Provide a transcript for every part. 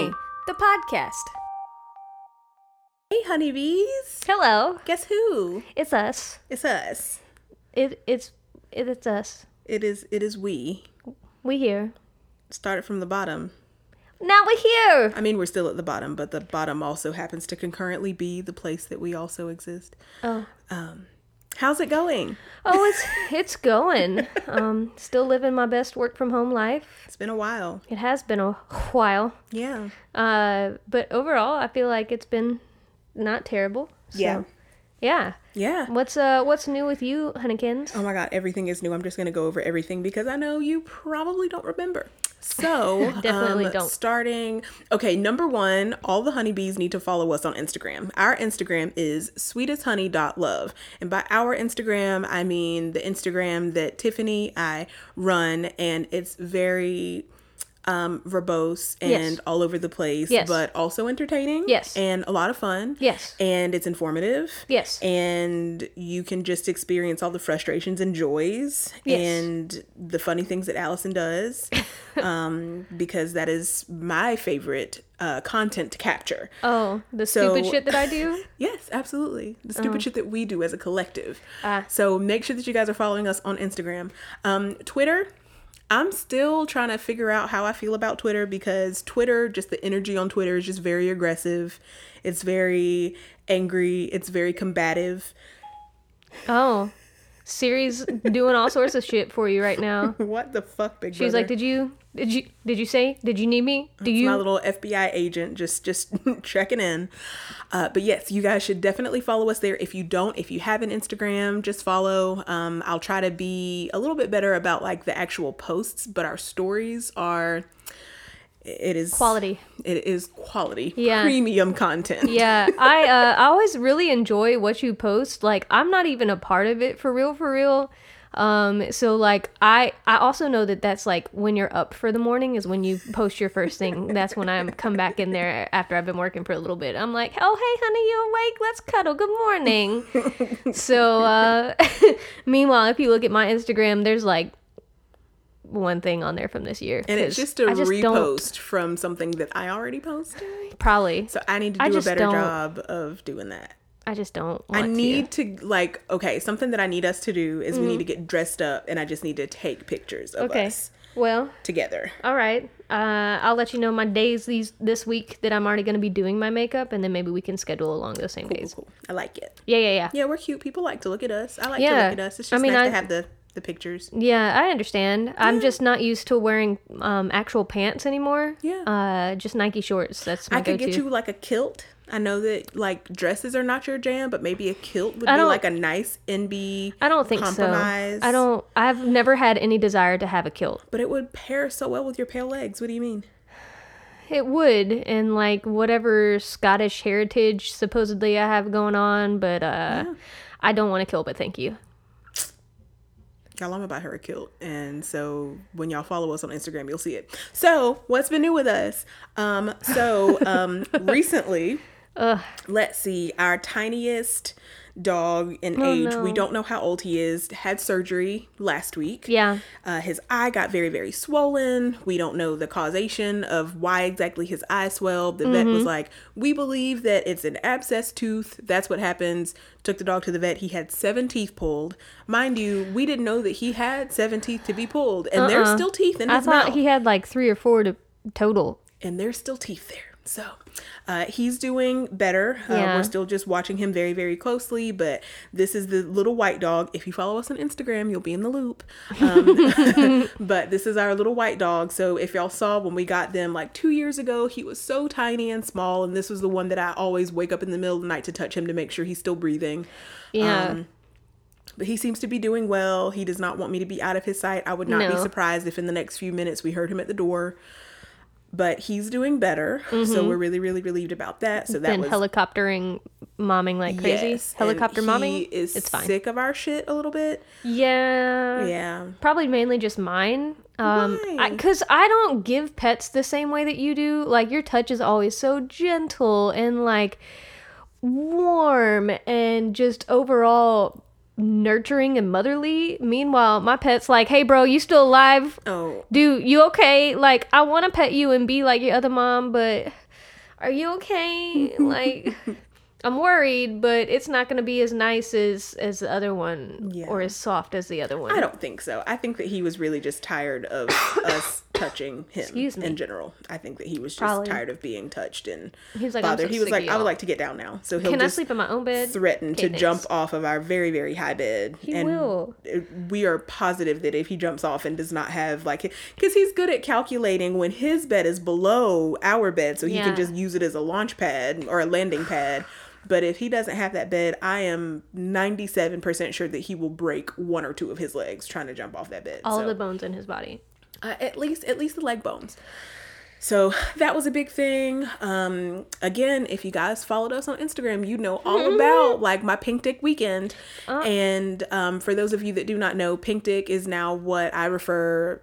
Honey. the podcast. Hey, honeybees. Hello, Guess who? it's us. It's us. It it's it, it's us. It is. It is we. We here. Started from the bottom. Now we're here. I mean, we're still at the bottom, but the bottom also happens to concurrently be the place that we also exist. Oh, um, How's it going? oh, it's it's going. Um, still living my best work from home life. It's been a while. It has been a while. Yeah. Uh, but overall, I feel like it's been not terrible. So, Yeah. Yeah. Yeah. What's uh What's new with you, Honeykins? Oh my God, everything is new. I'm just gonna go over everything because I know you probably don't remember. So Definitely um, don't. Starting. Okay, number one, all the honeybees need to follow us on Instagram. Our Instagram is sweetesthoney.love, and by our Instagram, I mean the Instagram that Tiffany I run, and it's very um verbose and Yes. all over the place Yes. but also entertaining Yes. and a lot of fun Yes. and it's informative Yes. and you can just experience all the frustrations and joys Yes. and the funny things that Allison does um, because that is my favorite uh, content to capture. Oh, the So- stupid shit that I do. Yes, absolutely. The stupid shit that we do as a collective. Oh. Ah. So make sure that you guys are following us on Instagram. Um, Twitter, I'm still trying to figure out how I feel about Twitter because Twitter, just the energy on Twitter is just very aggressive. It's very angry. It's very combative. Oh, Siri's doing all sorts of shit for you right now. What the fuck, big She's brother? like, "Did you? Did you? Did you say? Did you need me? Do It's you?" my little FBI agent just just checking in. Uh, but yes, you guys should definitely follow us there. If you don't, if you have an Instagram, just follow. Um, I'll try to be a little bit better about like the actual posts, but our stories are. It is Quality. It is quality, Yeah. premium content. yeah, I uh, I always really enjoy what you post. Like, I'm not even a part of it for real, for real. Um, so like, I I also know that that's like when you're up for the morning is when you post your first thing. That's when I come back in there after I've been working for a little bit. I'm like, oh hey honey, you awake? Let's cuddle. Good morning. so uh, meanwhile, if you look at my Instagram, there's like one thing on there from this year, And it's just a just don't- repost from something that I already posted. Probably. So I need to do a better don't- job of doing that. I just don't. I need to. like okay, something that I need us to do is we need to get dressed up and I just need to take pictures of Mm-hmm. Okay. us Well, together. all right. Uh, I'll let you know my days these this week that I'm already going to be doing my makeup, and then maybe we can schedule along those same days. Cool. I like it. Yeah, yeah, yeah. Yeah, we're cute. People like to look at us. I like to look at us. It's I just mean, nice I- to have the the pictures. Yeah, I understand. I'm just not used to wearing um, actual pants anymore. Yeah. Uh, just Nike shorts. That's my I could go-to. get you like a kilt. I know that like dresses are not your jam, but maybe a kilt would be like a nice NB. I don't think compromise. so. I don't. I've never had any desire to have a kilt. But it would pair so well with your pale legs. What do you mean? It would, and like whatever Scottish heritage supposedly I have going on, but uh, I don't want a kilt. But thank you. Y'all, I'm about her kilt, and so when y'all follow us on Instagram, you'll see it. So, what's been new with us? Um, so um, recently, let's see, our tiniest dog in age, we Oh, don't know how old he is, had surgery last week. Yeah. Uh, his eye got very, very swollen. We don't know the causation of why exactly his eye swelled. The vet Mm-hmm. was like, We believe that it's an abscess tooth. That's what happens. Took the dog to the vet. He had seven teeth pulled. Mind you, we didn't know that he had seven teeth to be pulled. And there's still teeth in Uh-uh. I his thought mouth. he had like three or four to total. and there's still teeth there. So uh, he's doing better. Uh, we're still just watching him very, very closely. But this is the little white dog. If you follow us on Instagram, you'll be in the loop. Um, but this is our little white dog. So if y'all saw when we got them like two years ago, he was so tiny and small. And this was the one that I always wake up in the middle of the night to touch him to make sure he's still breathing. Yeah. Um, But he seems to be doing well. He does not want me to be out of his sight. I would not be surprised if in the next few minutes we heard him at the door. But he's doing better. Mm-hmm. So we're really, really relieved about that. So that Been was helicoptering, momming like crazy. yes. Helicopter he momming. is it's fine. sick of our shit a little bit. Yeah. Yeah. Probably mainly just mine. Um, because I, don't give pets the same way that you do. Like your touch is always so gentle and like warm and just overall nurturing and motherly. Meanwhile, my pet's like, "Hey, bro, you still alive? Oh, Dude, you okay? Like, I want to pet you and be like your other mom, but are you okay? like, I'm worried, but it's not gonna be as nice as as the other one Yeah. or as soft as the other one. I don't think so. I think that he was really just tired of us touching him in general. I think that he was just Probably. tired of being touched and He was like, "I'm bothered. so he was like, I would like to get down now. So he'll Can I sleep in my own bed? threaten Okay, to thanks. jump off of our very very high bed. He and will. We are positive that if he jumps off and does not have like, because he's good at calculating when his bed is below our bed, so he Yeah. can just use it as a launch pad or a landing pad. But if he doesn't have that bed, I am 97% sure that he will break one or two of his legs trying to jump off that bed. All so, the bones in his body. uh, at least at least the leg bones. So that was a big thing. Um, again, if you guys followed us on Instagram, you know all about like my Pink Dick weekend. And um, for those of you that do not know, Pink Dick is now what I refer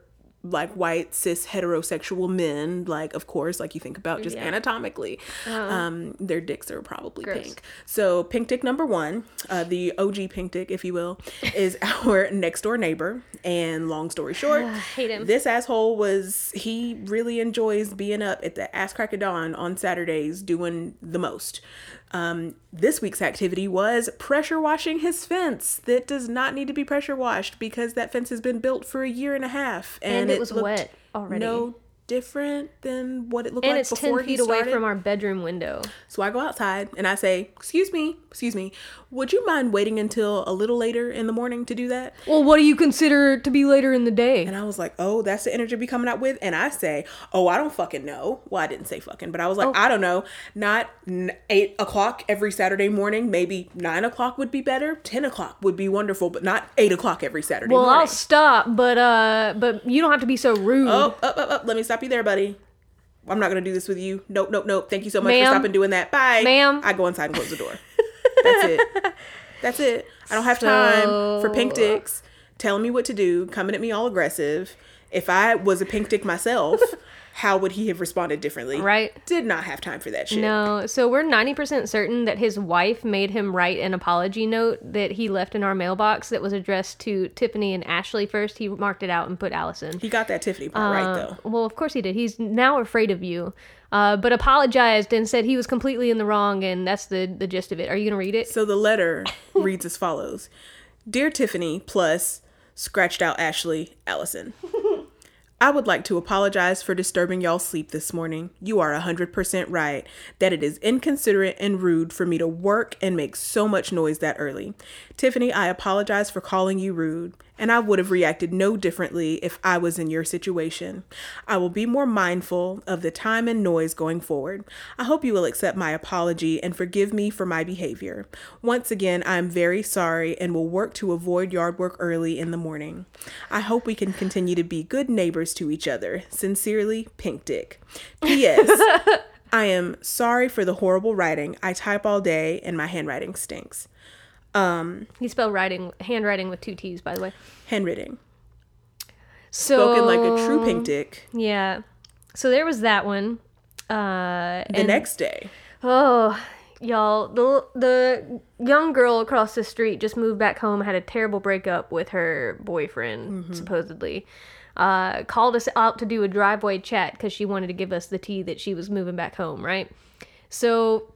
like white cis heterosexual men like of course like you think about just Yeah. anatomically um their dicks are probably Gross. pink so pink dick number one uh the og pink dick if you will is our next door neighbor and long story short hate him. this asshole was he really enjoys being up at the ass crack of dawn on Saturdays doing the most. Um, this week's activity was pressure washing his fence that does not need to be pressure washed because that fence has been built for a year and a half And it was wet already. No different than what it looked And like it's before 10 he feet away from our bedroom window. So I go outside and I say, "Excuse me, excuse me, would you mind waiting until a little later in the morning to do that?" Well, what do you consider to be later in the day? And I was like, oh, that's the energy be coming out with. And I say, oh, I don't fucking know. Well, I didn't say fucking, but I was like, Oh. I don't know. Not eight o'clock every Saturday morning. Maybe nine o'clock would be better. Ten o'clock would be wonderful, but not eight o'clock every Saturday well, morning. I'll stop, but uh, but you don't have to be so rude. Oh, up, up, up. Let me stop you there, buddy. I'm not gonna do this with you. Nope, nope, nope. Thank you so much Ma'am. for stopping doing that. Bye, Ma'am. I go inside and close the door. That's it. That's it. I don't have time for pink dicks telling me what to do, coming at me all aggressive. If I was a pink dick myself, how would he have responded differently? Right. Did not have time for that shit. No, so we're 90% certain that his wife made him write an apology note that he left in our mailbox that was addressed to Tiffany and Ashley first. He marked it out and put Allison. He got that Tiffany part right Uh, though. Well, of course he did. He's now afraid of you. Uh, but apologized and said he was completely in the wrong, and that's the, the gist of it. Are you going to read it? So the letter reads as follows Dear Tiffany, plus scratched out Ashley, Allison. I would like to apologize for disturbing y'all's sleep this morning. You are 100% right that it is inconsiderate and rude for me to work and make so much noise that early. Tiffany, I apologize for calling you rude, and I would have reacted no differently if I was in your situation. I will be more mindful of the time and noise going forward. I hope you will accept my apology and forgive me for my behavior. Once again, I am very sorry and will work to avoid yard work early in the morning. I hope we can continue to be good neighbors to each other. Sincerely, Pink Dick. P.S. I am sorry for the horrible writing. I type all day and my handwriting stinks. He spelled writing, handwriting with two T's, by the way. Handwriting. So, Spoken like a true Pink Dick. Yeah. So there was that one. Uh, The and next day, Oh, y'all, the the young girl across the street just moved back home, had a terrible breakup with her boyfriend, supposedly. Uh, called us out to do a driveway chat because she wanted to give us the tea that she was moving back home, right? So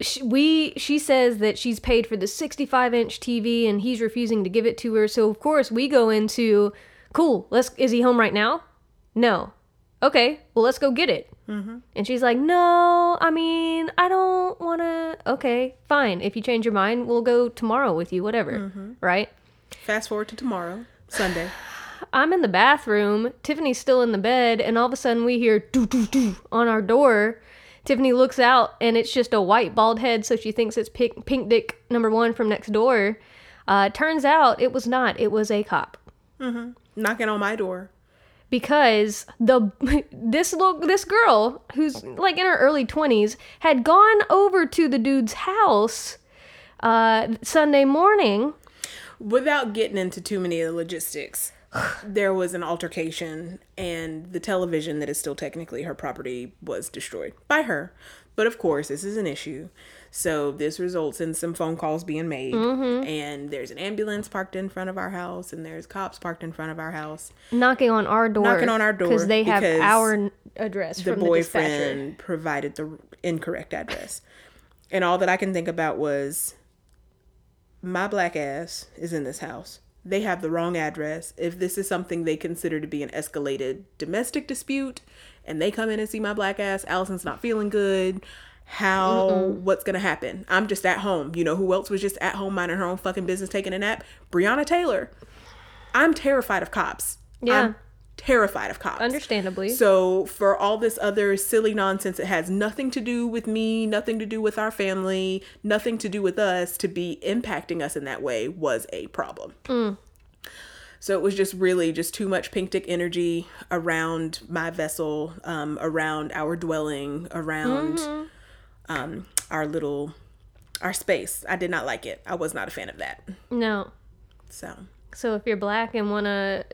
sh we she says that she's paid for the 65 inch TV and he's refusing to give it to her. So of course we go into cool. Let's is he home right now? No. Okay. Well, let's go get it. Mm-hmm. And she's like, No, I mean, I don't want to. Okay, fine. If you change your mind, we'll go tomorrow with you. Whatever. Mm-hmm. Right. fast forward to tomorrow, Sunday. I'm in the bathroom. Tiffany's still in the bed, and all of a sudden we hear doo doo doo on our door. Tiffany looks out, and it's just a white bald head, so she thinks it's pink, pink dick number one from next door. Uh, turns out it was not. It was a cop Knocking on my door. because the this little this girl who's like in her early twenties had gone over to the dude's house uh, Sunday morning. Without getting into too many of the logistics, there was an altercation and the television that is still technically her property was destroyed by her. But of course, this is an issue. So this results in some phone calls being made, Mm-hmm. and there's an ambulance parked in front of our house, and there's cops parked in front of our house. Knocking on our door. Knocking on our door because they have our address The from the boyfriend provided the incorrect address, and all that I can think about was, my black ass is in this house. They have the wrong address. If this is something they consider to be an escalated domestic dispute, and they come in and see my black ass, Allison's not feeling good. How? What's gonna happen? I'm just at home. You know who else was just at home minding her own fucking business, taking a nap? Breonna Taylor. I'm terrified of cops. Yeah. I'm terrified of cops. Understandably. So for all this other silly nonsense, it has nothing to do with me, nothing to do with our family, nothing to do with us to be impacting us in that way was a problem. So it was just really just too much pink dick energy around my vessel, um, around our dwelling, around um, our little our space. I did not like it. I was not a fan of that. no. So So if you're black and want to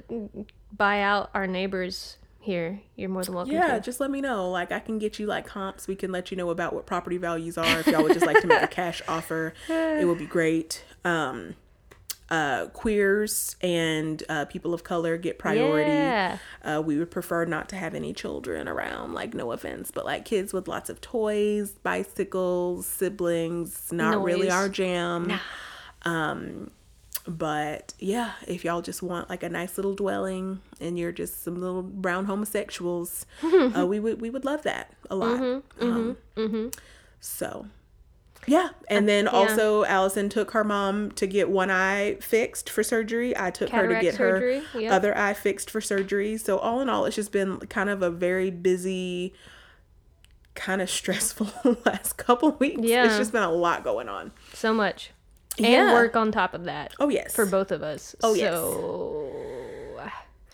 buy out our neighbors here, you're more than welcome Yeah, to. just let me know. Like I can get you like comps. We can let you know about what property values are. If y'all would just like to make a cash offer, it would be great. Um uh queers and uh people of color get priority. Yeah. Uh we would prefer not to have any children around, like no offense, but like kids with lots of toys, bicycles, siblings, not really our jam. Um but yeah, if y'all just want like a nice little dwelling and you're just some little brown homosexuals, uh, we would we would love that a lot. Mm-hmm, um, So yeah, and then also Allison took her mom to get one eye fixed for surgery. I took her to get surgery, her yep. other eye fixed for surgery. So all in all, it's just been kind of a very busy, kind of stressful last couple weeks. Yeah. it's just been a lot going on. So much. And Yeah. work on top of that. Oh yes, For both of us. Oh, yes. So,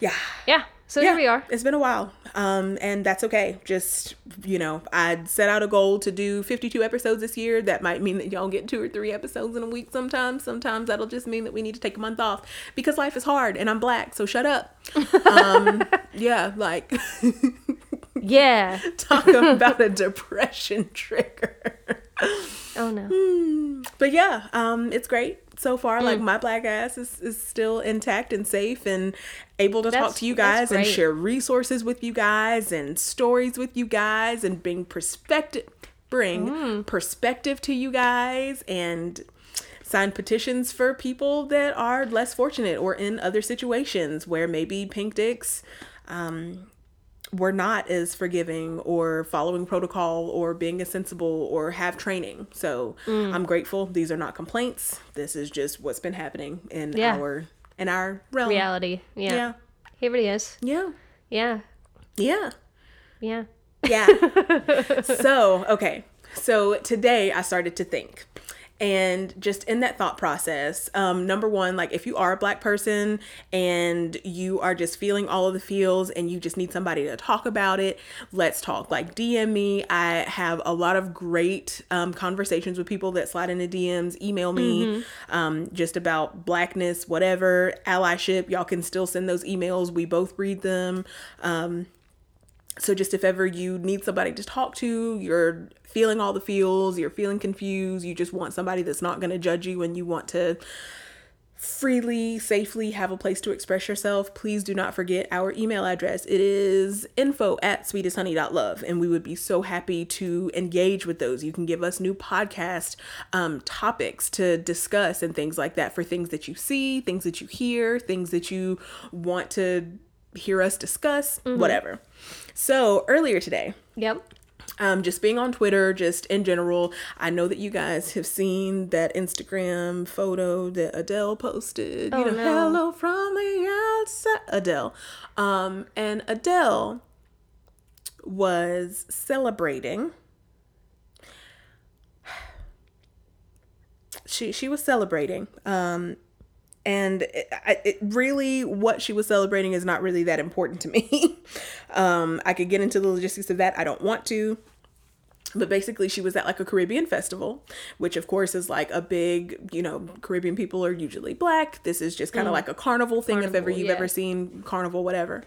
yeah. yeah. So yeah, here we are. It's been a while. Um, and that's okay. Just, you know, I'd set out a goal to do 52 episodes this year. That might mean that y'all get two or three episodes in a week sometimes. Sometimes that'll just mean that we need to take a month off because life is hard and I'm black, so shut up. um, yeah, like Yeah. talk about a depression trigger. Oh no. but yeah, um, it's great so far. Like my black ass is, is still intact and safe and able to talk to you guys and share resources with you guys and stories with you guys and bring perspective bring Mm. perspective to you guys and sign petitions for people that are less fortunate or in other situations where maybe pink dicks um, were not as forgiving or following protocol or being as sensible or have training. So Mm. I'm grateful. These are not complaints. This is just what's been happening in Yeah. our in our realm. Reality. Yeah. Yeah. Here it is. Yeah. Yeah. Yeah. Yeah. Yeah. so, okay. So today I started to think. And just in that thought process, um, number one, like if you are a black person and you are just feeling all of the feels and you just need somebody to talk about it, let's talk. Like DM me. I have a lot of great um, conversations with people that slide into DMs, email me um, just about blackness, whatever, allyship. Y'all can still send those emails. We both read them. Um, so just if ever you need somebody to talk to, you're feeling all the feels, you're feeling confused, you just want somebody that's not going to judge you and you want to freely, safely have a place to express yourself, please do not forget our email address. It is info at sweetesthoney.love. And we would be so happy to engage with those. You can give us new podcast um, topics to discuss and things like that for things that you see, things that you hear, things that you want to hear us discuss, whatever. So earlier today, Yep. um, just being on Twitter, just in general, I know that you guys have seen that Instagram photo that Adele posted. Oh, you know, no. hello from the outside, Adele. Um, and Adele was celebrating. She she was celebrating. Um, and it, it really what she was celebrating is not really that important to me. Um i could get into the logistics of that. I don't want to. But basically she was at like a caribbean festival which of course is like a big you know caribbean people are usually black. This is just kind of like a carnival thing if ever Mm. You've yeah. ever seen carnival whatever.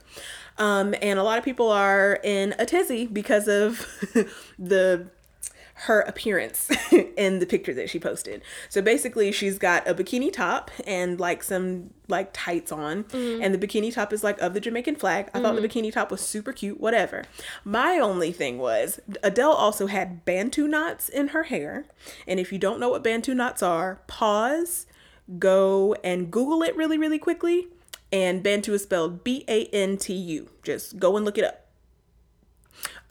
Um and a lot of people are in a tizzy because of the her appearance in the picture that she posted. So basically, she's got a bikini top and like some like tights on, mm-hmm. and the bikini top is like of the Jamaican flag. I thought the mm-hmm. bikini top was super cute, whatever. My only thing was Adele also had Bantu knots in her hair, and if you don't know what Bantu knots are, pause, go and Google it really, really quickly. And Bantu is spelled B A N T U. Just go and look it up.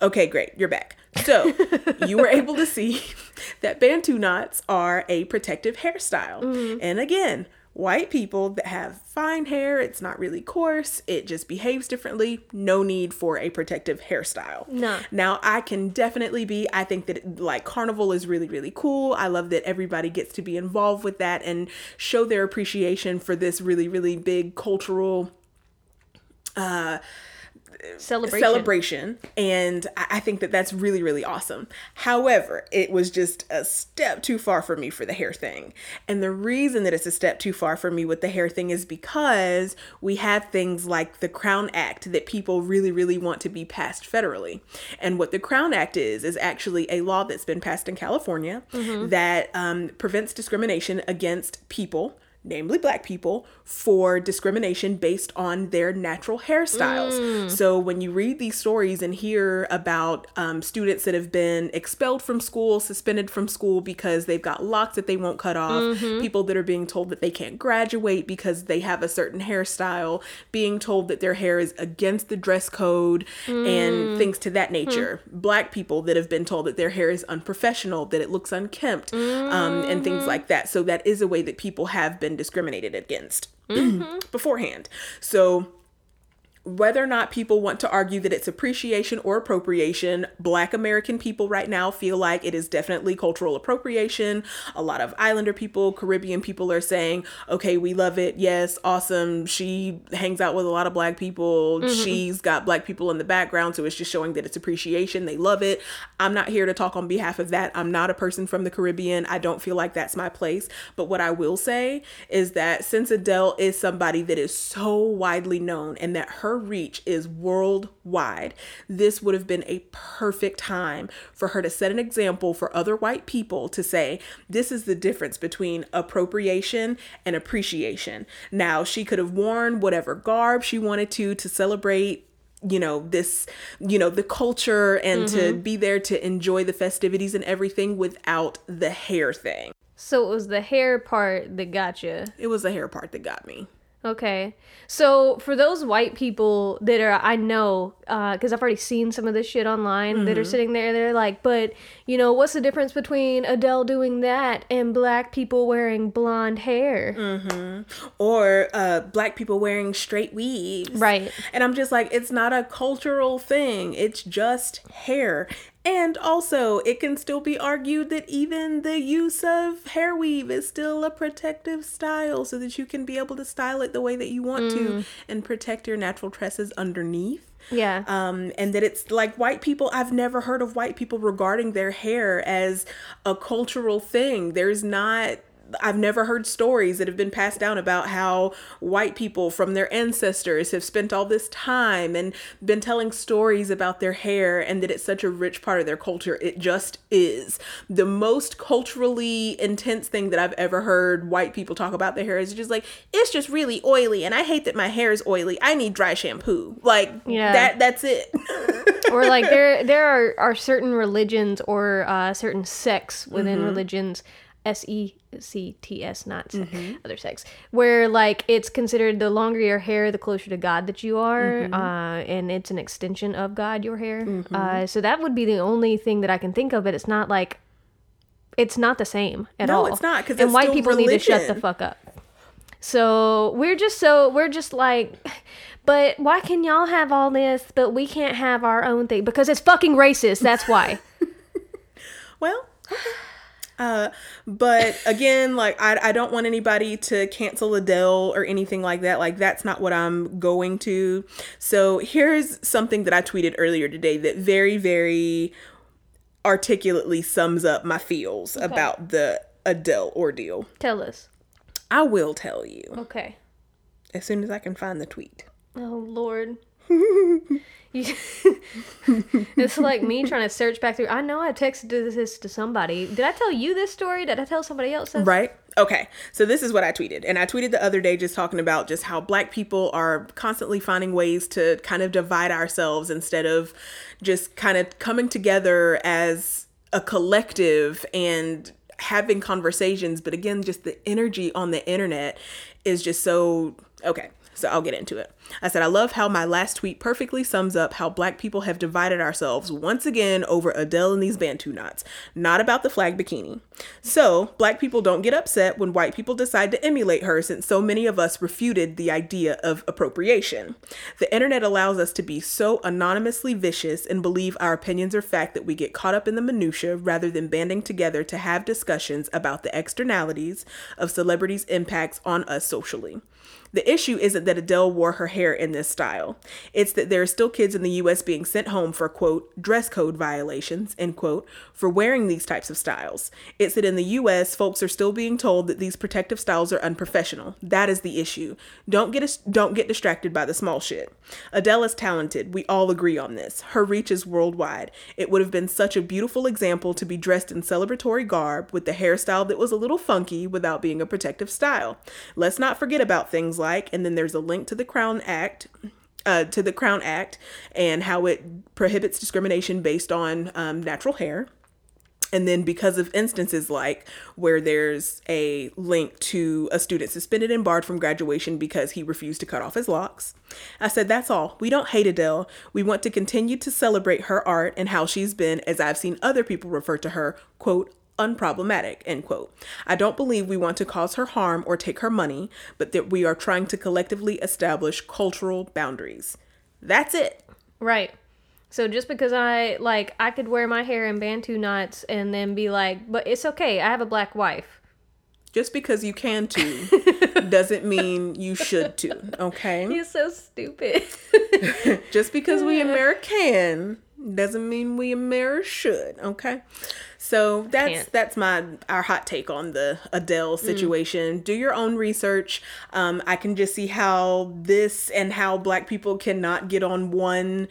Okay, great. You're back. So, you were able to see that Bantu knots are a protective hairstyle. Mm-hmm. And again, white people that have fine hair, it's not really coarse, it just behaves differently, no need for a protective hairstyle. No. Now, I can definitely be, I think that like carnival is really, really cool. I love that everybody gets to be involved with that and show their appreciation for this really, really big cultural uh, Celebration. celebration. And I think that that's really really awesome. However it was just a step too far for me for the hair thing. And the reason that it's a step too far for me with the hair thing is because we have things like the crown act that people really really want to be passed federally. And what the crown act is is actually a law that's been passed in california that um, prevents discrimination against people namely black people, for discrimination based on their natural hairstyles. Mm. So when you read these stories and hear about um, students that have been expelled from school, suspended from school because they've got locks that they won't cut off, mm-hmm. people that are being told that they can't graduate because they have a certain hairstyle, being told that their hair is against the dress code, and mm. things to that hmm. nature. Black people that have been told that their hair is unprofessional, that it looks unkempt, um, and things mm-hmm. like that. So that is a way that people have been discriminated against mm-hmm. beforehand. So whether or not people want to argue that it's appreciation or appropriation, black American people right now feel like it is definitely cultural appropriation. A lot of islander people, Caribbean people are saying, okay, we love it. Yes, awesome. She hangs out with a lot of black people. Mm-hmm. She's got black people in the background. So it's just showing that it's appreciation. They love it. I'm not here to talk on behalf of that. I'm not a person from the Caribbean. I don't feel like that's my place. But what I will say is that since Adele is somebody that is so widely known and that her reach is worldwide, this would have been a perfect time for her to set an example for other white people to say, this is the difference between appropriation and appreciation. Now, she could have worn whatever garb she wanted to to celebrate you know this you know the culture and to mm-hmm. be there to enjoy the festivities and everything without the hair thing So it was the hair part that got you. it was the hair part that got me Okay. So for those white people that are, I know, uh, because I've already seen some of this shit online that are mm-hmm. sitting there, they're like, but, you know, what's the difference between Adele doing that and black people wearing blonde hair? Mm-hmm. or uh black people wearing straight weaves Right. and i'm just like it's not a cultural thing it's just hair and also it can still be argued that even the use of hair weave is still a protective style so that you can be able to style it the way that you want to and protect your natural tresses underneath. Yeah. um, and that it's like white people i've never heard of white people regarding their hair as a cultural thing. There's not I've never heard stories that have been passed down about how white people from their ancestors have spent all this time and been telling stories about their hair and that it's such a rich part of their culture. It just is. The most culturally intense thing that I've ever heard white people talk about their hair is just like, it's just really oily and I hate that my hair is oily. I need dry shampoo. Like Yeah. that that's it. or like there there are, are certain religions or uh, certain sects within religions S E C T S not se- other sex where like it's considered the longer your hair the closer to God that you are uh, and it's an extension of God your hair. Uh, so that would be the only thing that I can think of but it's not like it's not the same at No, all. it's not, 'cause and white people need to shut the fuck up. So we're just so we're just like but why can y'all have all this but we can't have our own thing? Because it's fucking racist that's why. Well, okay. Uh, but again, like I, I don't want anybody to cancel Adele or anything like that. Like that's not what I'm going to. So here's something that I tweeted earlier today that very, very articulately sums up my feels about the Adele ordeal. Tell us. I will tell you Okay. as soon as I can find the tweet. Oh Lord. It's like me trying to search back through. I know I texted this to somebody. Did I tell you this story? Did I tell somebody else? This? Right? Okay. So this is what I tweeted. And I tweeted the other day just talking about just how black people are constantly finding ways to kind of divide ourselves instead of just kind of coming together as a collective and having conversations. But again, just the energy on the internet is just so okay. So I'll get into it. I said, I love how my last tweet perfectly sums up how black people have divided ourselves once again over Adele and these Bantu knots, not about the flag bikini. So, black people don't get upset when white people decide to emulate her since so many of us refuted the idea of appropriation. The internet allows us to be so anonymously vicious and believe our opinions are fact that we get caught up in the minutia rather than banding together to have discussions about the externalities of celebrities' impacts on us socially. The issue isn't that Adele wore her hair in this style. It's that there are still kids in the US being sent home for quote dress code violations, end quote, for wearing these types of styles. It's that in the US folks are still being told that these protective styles are unprofessional. That is the issue. Don't get us don't get distracted by the small shit. Adele is talented. We all agree on this. Her reach is worldwide. It would have been such a beautiful example to be dressed in celebratory garb with the hairstyle that was a little funky without being a protective style. Let's not forget about things like, and then there's a link to the Crown Act. Uh, to the Crown Act and how it prohibits discrimination based on um, natural hair. And then, because of instances like where there's a link to a student suspended and barred from graduation because he refused to cut off his locks, I said, That's all. We don't hate Adele. We want to continue to celebrate her art and how she's been, as I've seen other people refer to her, quote, unproblematic, end quote. I don't believe we want to cause her harm or take her money, but that we are trying to collectively establish cultural boundaries. That's it. Right. So just because I like I could wear my hair in bantu knots and then be like, but it's okay. I have a black wife. Just because you can to doesn't mean you should to, okay? You're so stupid. Just because we American doesn't mean we Amer should, okay? So that's Can't. that's my our hot take on the Adele situation. Do your own research. Um, I can just see how this and how Black people cannot get on one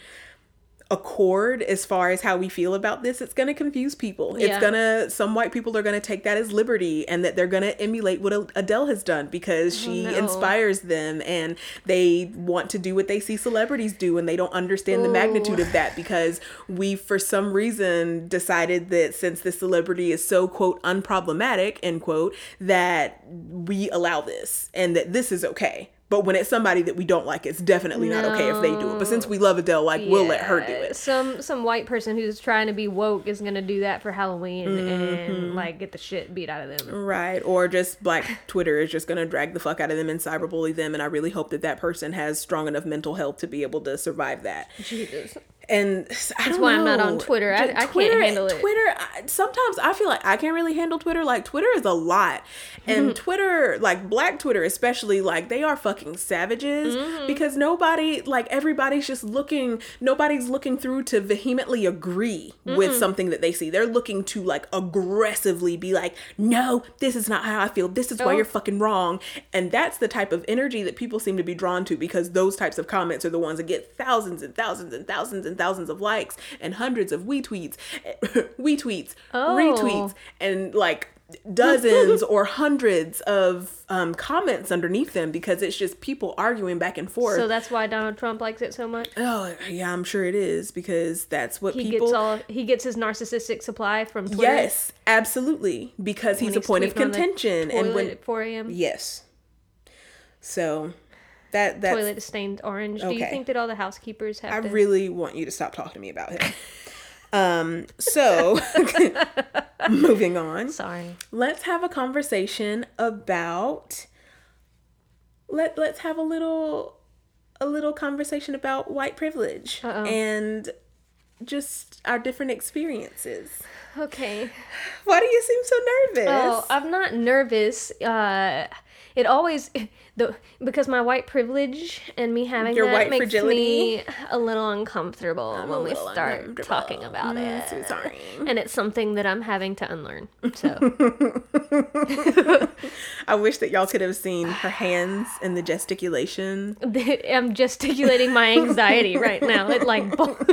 accord as far as how we feel about this it's going to confuse people. It's going to some white people are going to take that as liberty and that they're going to emulate what adele has done because oh, she no. inspires them and they want to do what they see celebrities do and they don't understand the magnitude of that because we for some reason decided that since this celebrity is so quote unproblematic end quote that we allow this and that this is okay but when it's somebody that we don't like it's definitely not okay if they do it but since we love adele like we'll let her do it Some some white person who's trying to be woke is gonna do that for Halloween Mm-hmm. and like get the shit beat out of them. Right. Or just black Twitter is just going to drag the fuck out of them and cyberbully them. And I really hope that that person has strong enough mental health to be able to survive that. Jesus. And That's why I'm not on Twitter. I- I can't handle it. Twitter, I, sometimes I feel like I can't really handle Twitter. Like, Twitter is a lot. And Twitter, like black Twitter especially, like they are fucking savages Mm-hmm. because nobody, like everybody's just looking, nobody's looking through to vehemently agree with something that they see. They're looking to like aggressively be like, no, this is not how I feel. This is why Oh. you're fucking wrong. And that's the type of energy that people seem to be drawn to because those types of comments are the ones that get thousands and thousands and thousands and thousands of likes and hundreds of we tweets, we tweets, Oh. retweets, and like dozens or hundreds of um, comments underneath them because it's just people arguing back and forth. So that's why Donald Trump likes it so much. oh yeah, I'm sure it is because that's what He people. gets all he gets his narcissistic supply from Twitter. yes, absolutely, because he's when a point of tweeting on the contention, and when at 4 a.m. yes, so that that's Toilet is stained orange. Do you think that all the housekeepers have I to? really want you to stop talking to me about him. Um, so moving on, Sorry. let's have a conversation about let let's have a little a little conversation about white privilege Uh-oh. and just our different experiences. Okay. Why do you seem so nervous? Oh, I'm not nervous. Uh, it always the because my white privilege and me having Your that makes fragility? me a little uncomfortable a when we start talking about Mm, it. so sorry. And it's something that I'm having to unlearn. So I wish that y'all could have seen her hands and the gesticulation. I'm gesticulating my anxiety right now. It like bo-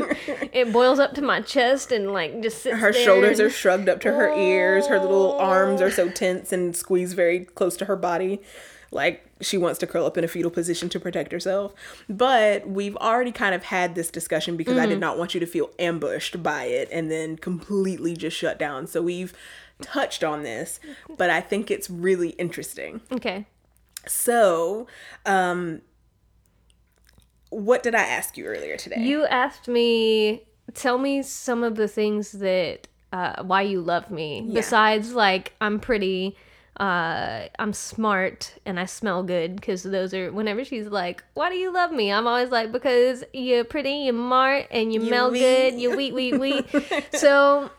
it boils up to my chest and like just sits Her shoulders and- are shrugged up to her ears. Her little arms are so tense and squeezed very close to her body. Like she wants to curl up in a fetal position to protect herself. But we've already kind of had this discussion because I did not want you to feel ambushed by it and then completely just shut down. So we've touched on this, but I think it's really interesting. Okay. So, um, what did I ask you earlier today? You asked me, tell me some of the things that, uh, why you love me. Besides, like, I'm pretty, uh, I'm smart and I smell good. Because those are, whenever she's like, why do you love me? I'm always like, because you're pretty, you're smart, and you, You smell wee. good, you wheat, wheat, wheat. so,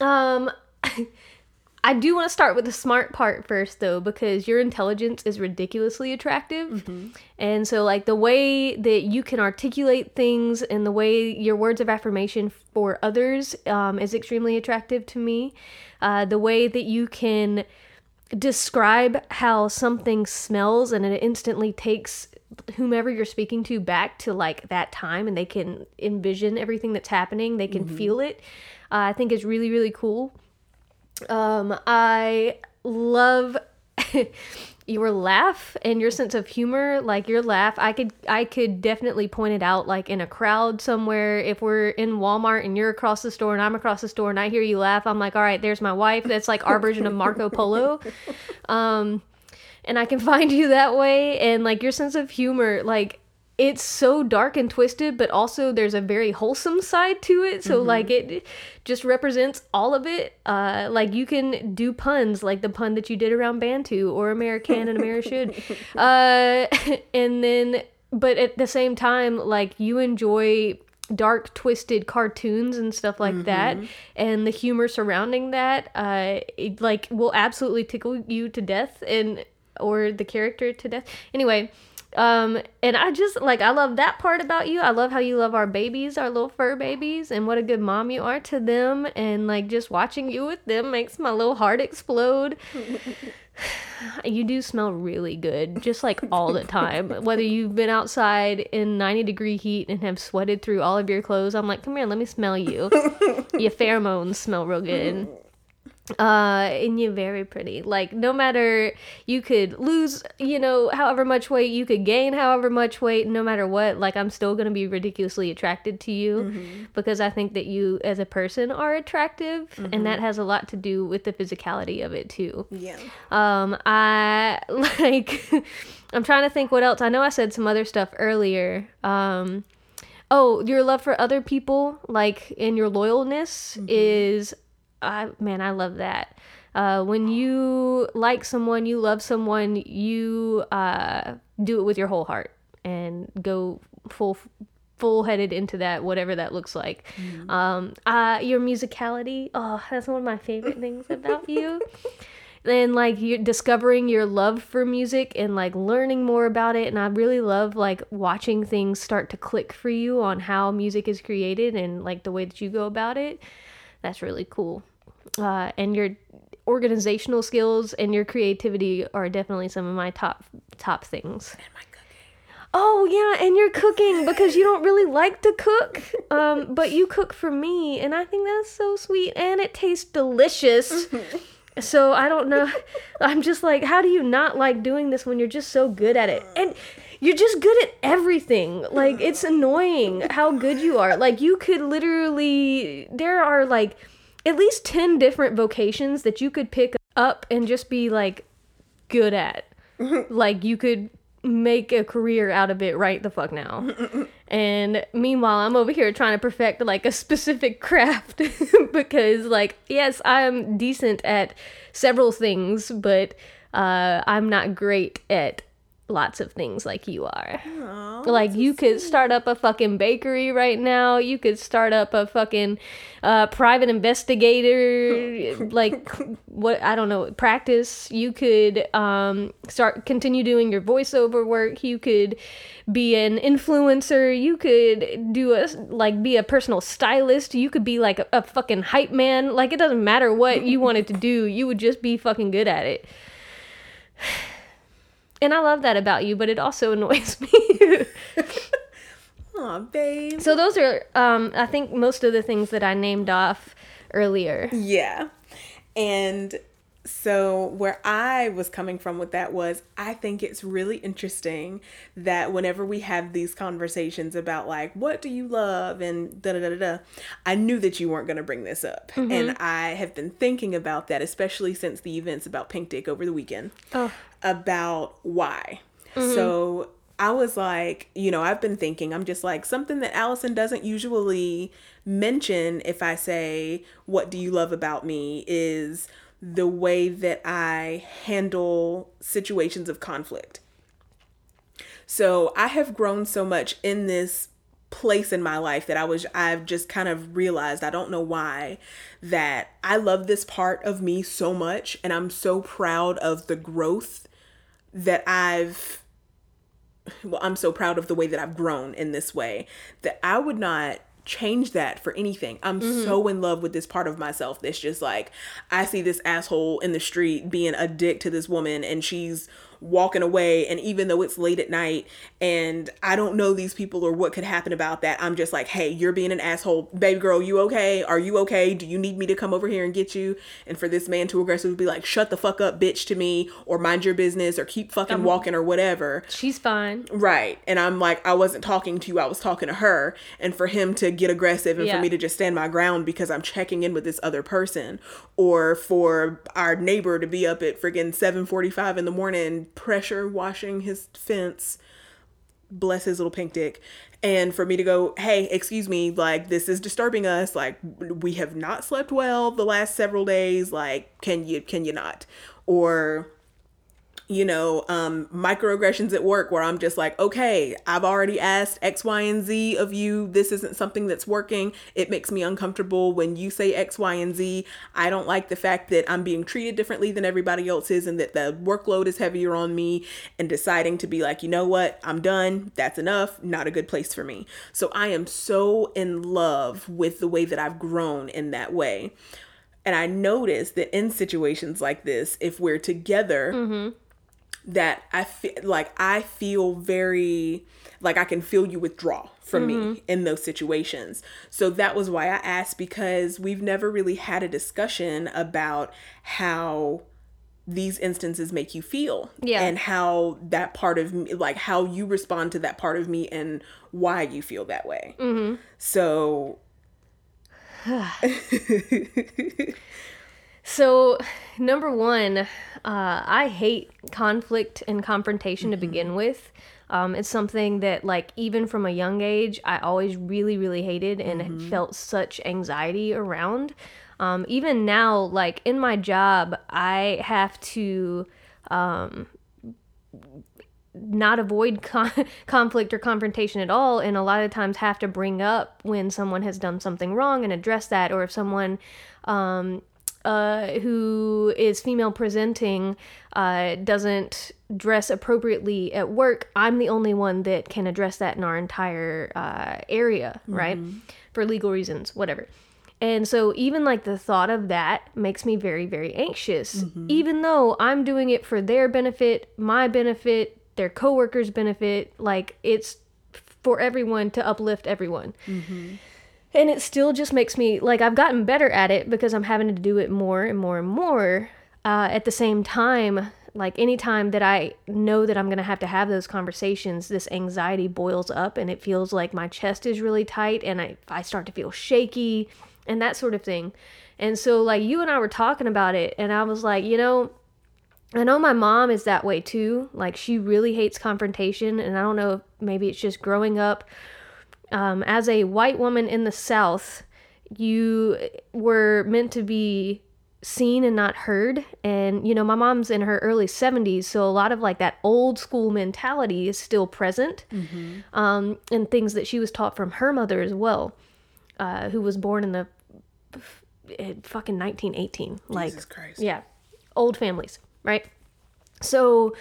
um, I do want to start with the smart part first, though, because your intelligence is ridiculously attractive. And so, like, the way that you can articulate things and the way your words of affirmation for others um, is extremely attractive to me. Uh, the way that you can describe how something smells and it instantly takes whomever you're speaking to back to like that time and they can envision everything that's happening. They can feel it. Uh, i think it's really really cool. Um, I love your laugh and your sense of humor. Like your laugh, I could I could definitely point it out like in a crowd somewhere. If we're in Walmart and you're across the store and I'm across the store and I hear you laugh, I'm like, all right, there's my wife. That's like our version of Marco Polo. Um, and I can find you that way. And like your sense of humor, like it's so dark and twisted, but also there's a very wholesome side to it. So like it just represents all of it. Uh, like you can do puns, like the pun that you did around Bantu or American and Amerishould. Uh, and then, but at the same time, like you enjoy dark twisted cartoons and stuff like that and the humor surrounding that uh it, like will absolutely tickle you to death and or the character to death anyway um and i just like i love that part about you. I love how you love our babies our little fur babies and what a good mom you are to them. And like just watching you with them makes my little heart explode. You do smell really good just like all the time. Whether you've been outside in 90 degree heat and have sweated through all of your clothes i'm like come here let me smell you. Your pheromones smell real good uh and you're very pretty like no matter you could lose you know however much weight you could gain however much weight no matter what like i'm still gonna be ridiculously attracted to you because i think that you as a person are attractive and that has a lot to do with the physicality of it too yeah. um, I like. I'm trying to think what else. I know I said some other stuff earlier. Um, oh, your love for other people, like, and your loyalness is. I man, I love that. Uh, when you like someone, you love someone, you uh, do it with your whole heart and go full full headed into that, whatever that looks like. Um, uh, your musicality, oh, that's one of my favorite things about you. And like you're discovering your love for music and like learning more about it. And i really love like watching things start to click for you on how music is created and like the way that you go about it. That's really cool uh, and your organizational skills and your creativity are definitely some of my top top things Oh yeah, and you're cooking because you don't really like to cook, um, but you cook for me, and I think that's so sweet, and it tastes delicious. So I don't know. I'm just like, how do you not like doing this when you're just so good at it? And you're just good at everything. Like it's annoying how good you are. Like you could literally there are like at least 10 different vocations that you could pick up and just be like good at. like you could make a career out of it right the fuck now. and meanwhile, I'm over here trying to perfect like a specific craft because like yes, I'm decent at several things, but uh I'm not great at lots of things like you are. Aw, Like you could start up a fucking bakery right now. You could start up a fucking uh, private investigator, like what I don't know, practice. You could um, start continue doing your voiceover work. You could be an influencer. You could do a like be a personal stylist. You could be like a, a fucking hype man. Like it doesn't matter what you wanted to do. You would just be fucking good at it. And I love that about you, but it also annoys me. Aw, babe. So those are, um, I think, most of the things that I named off earlier. Yeah. And so where I was coming from with that was I think it's really interesting that whenever we have these conversations about like what do you love and da da da da, da I knew that you weren't going to bring this up. And I have been thinking about that especially since the events about Pink Dick over the weekend Oh, about why. Mm-hmm. So I was like, you know, I've been thinking, I'm just like, something that Allison doesn't usually mention if I say, What do you love about me? is the way that I handle situations of conflict. So I have grown so much in this place in my life that I was I've just kind of realized I don't know why that I love this part of me so much and I'm so proud of the growth that I've well I'm so proud of the way that I've grown in this way that I would not change that for anything. I'm mm-hmm. so in love with this part of myself that's just like I see this asshole in the street being a dick to this woman and she's walking away and even though it's late at night and I don't know these people or what could happen about that, I'm just like, "Hey, you're being an asshole. Baby girl, you okay? Are you okay? Do you need me to come over here and get you?" And for this man to aggressively be like, "Shut the fuck up, bitch," to me or mind your business or keep fucking um, walking or whatever. she's fine. Right. And I'm like, I wasn't talking to you, I was talking to her. And for him to get aggressive and Yeah. for me to just stand my ground because I'm checking in with this other person. Or for our neighbor to be up at friggin' 745 in the morning, pressure washing his fence. Bless his little pink dick. And for me to go, hey, excuse me, like this is disturbing us. Like we have not slept well the last several days. Like, can you can you not? Or you know, um, microaggressions at work where I'm just like, okay, I've already asked X, Y, and Z of you. This isn't something that's working. It makes me uncomfortable when you say X, Y, and Z. I don't like the fact that I'm being treated differently than everybody else is and that the workload is heavier on me and deciding to be like, you know what, I'm done. That's enough. Not a good place for me. So I am so in love with the way that I've grown in that way. And I notice that in situations like this, if we're together, that I feel like I feel very like I can feel you withdraw from me mm-hmm. in those situations. So that was why I asked because we've never really had a discussion about how these instances make you feel Yeah. and how that part of me like how you respond to that part of me and why you feel that way. Mm-hmm. So So, number one, uh, I hate conflict and confrontation to begin with. Um, it's something that, like, even from a young age, I always really, really hated and felt such anxiety around. Um, even now, like, in my job, I have to not avoid con- conflict or confrontation at all and a lot of times have to bring up when someone has done something wrong and address that or if someone um, uh, who is female presenting uh, doesn't dress appropriately at work i'm the only one that can address that in our entire uh, area right? For legal reasons whatever. And so even like the thought of that makes me very very anxious. Even though I'm doing it for their benefit, my benefit, their coworkers benefit, like it's for everyone to uplift everyone. And it still just makes me like I've gotten better at it because I'm having to do it more and more and more. Uh, at the same time, like anytime that I know that I'm gonna have to have those conversations, this anxiety boils up and it feels like my chest is really tight and I, I start to feel shaky and that sort of thing. And so, like, you and I were talking about it, and I was like, you know, I know my mom is that way too. Like, she really hates confrontation, and I don't know maybe it's just growing up um, as a white woman in the South, you were meant to be seen and not heard. And, you know, my mom's in her early 70s, so a lot of like that old school mentality is still present. Um, and things that she was taught from her mother as well, uh, who was born in the in fucking 1918. Like, Jesus Christ. yeah, old families, right? So,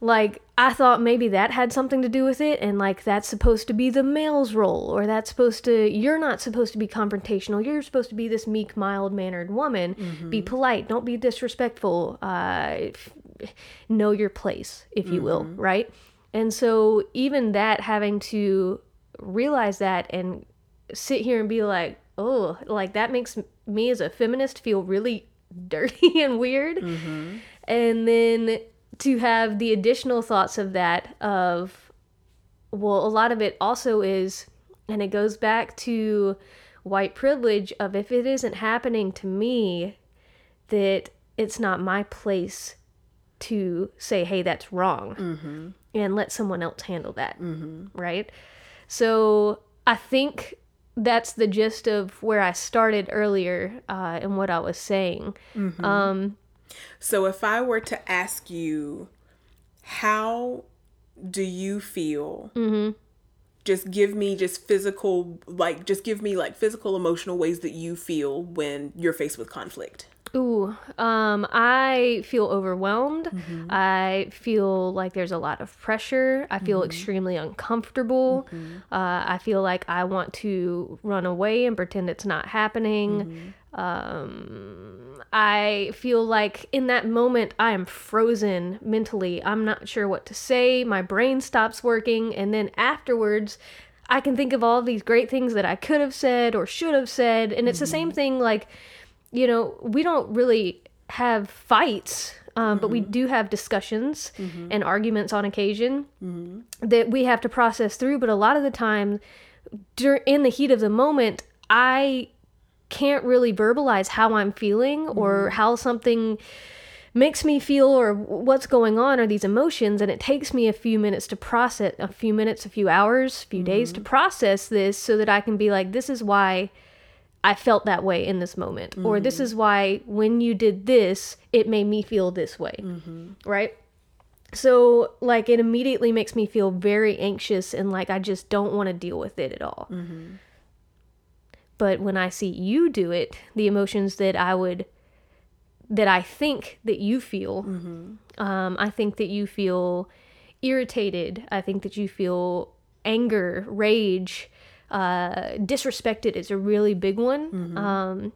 like, I thought maybe that had something to do with it, and like, that's supposed to be the male's role, or that's supposed to, you're not supposed to be confrontational. You're supposed to be this meek, mild mannered woman. Be mm-hmm. polite, don't be disrespectful, uh, know your place, if you will, mm-hmm. right? And so, even that having to realize that and sit here and be like, oh, like that makes me as a feminist feel really dirty and weird. Mm-hmm. And then to have the additional thoughts of that, of, well, a lot of it also is, and it goes back to white privilege of if it isn't happening to me, that it's not my place to say, hey, that's wrong, and let someone else handle that, right? So I think that's the gist of where I started earlier uh, and what I was saying. Um, So if I were to ask you, how do you feel? Mm-hmm. Just give me just physical, like, just give me like physical, emotional ways that you feel when you're faced with conflict. Ooh, um, I feel overwhelmed. Mm-hmm. I feel like there's a lot of pressure. I feel extremely uncomfortable. Mm-hmm. Uh, I feel like I want to run away and pretend it's not happening. Mm-hmm. Um, I feel like in that moment I am frozen mentally. I'm not sure what to say. My brain stops working, and then afterwards. I can think of all these great things that I could have said or should have said. And it's the same thing like, you know, we don't really have fights, um, but we mm-hmm. do have discussions mm-hmm. and arguments on occasion mm-hmm. that we have to process through. But a lot of the time, dur- in the heat of the moment, I can't really verbalize how I'm feeling or how something makes me feel or what's going on or these emotions and it takes me a few minutes to process a few minutes a few hours a few days to process this so that I can be like this is why I felt that way in this moment. Or this mm-hmm. is why when you did this it made me feel this way mm-hmm. right? So like it immediately makes me feel very anxious and like I just don't want to deal with it at all. Mm-hmm. But when I see you do it the emotions that I would that I think that you feel. Um, I think that you feel irritated. I think that you feel anger, rage, uh, disrespected is a really big one. Um,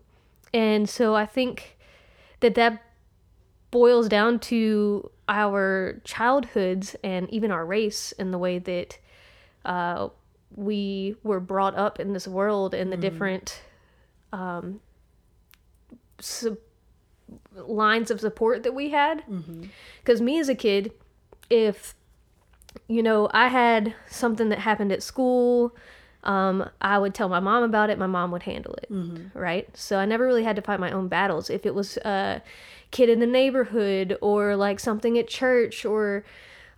and so I think that that boils down to our childhoods and even our race and the way that uh, we were brought up in this world and the different um, su- lines of support that we had. Because me as a kid, if you know I had something that happened at school, um, I would tell my mom about it. My mom would handle it, right? So I never really had to fight my own battles. If it was a kid in the neighborhood or like something at church or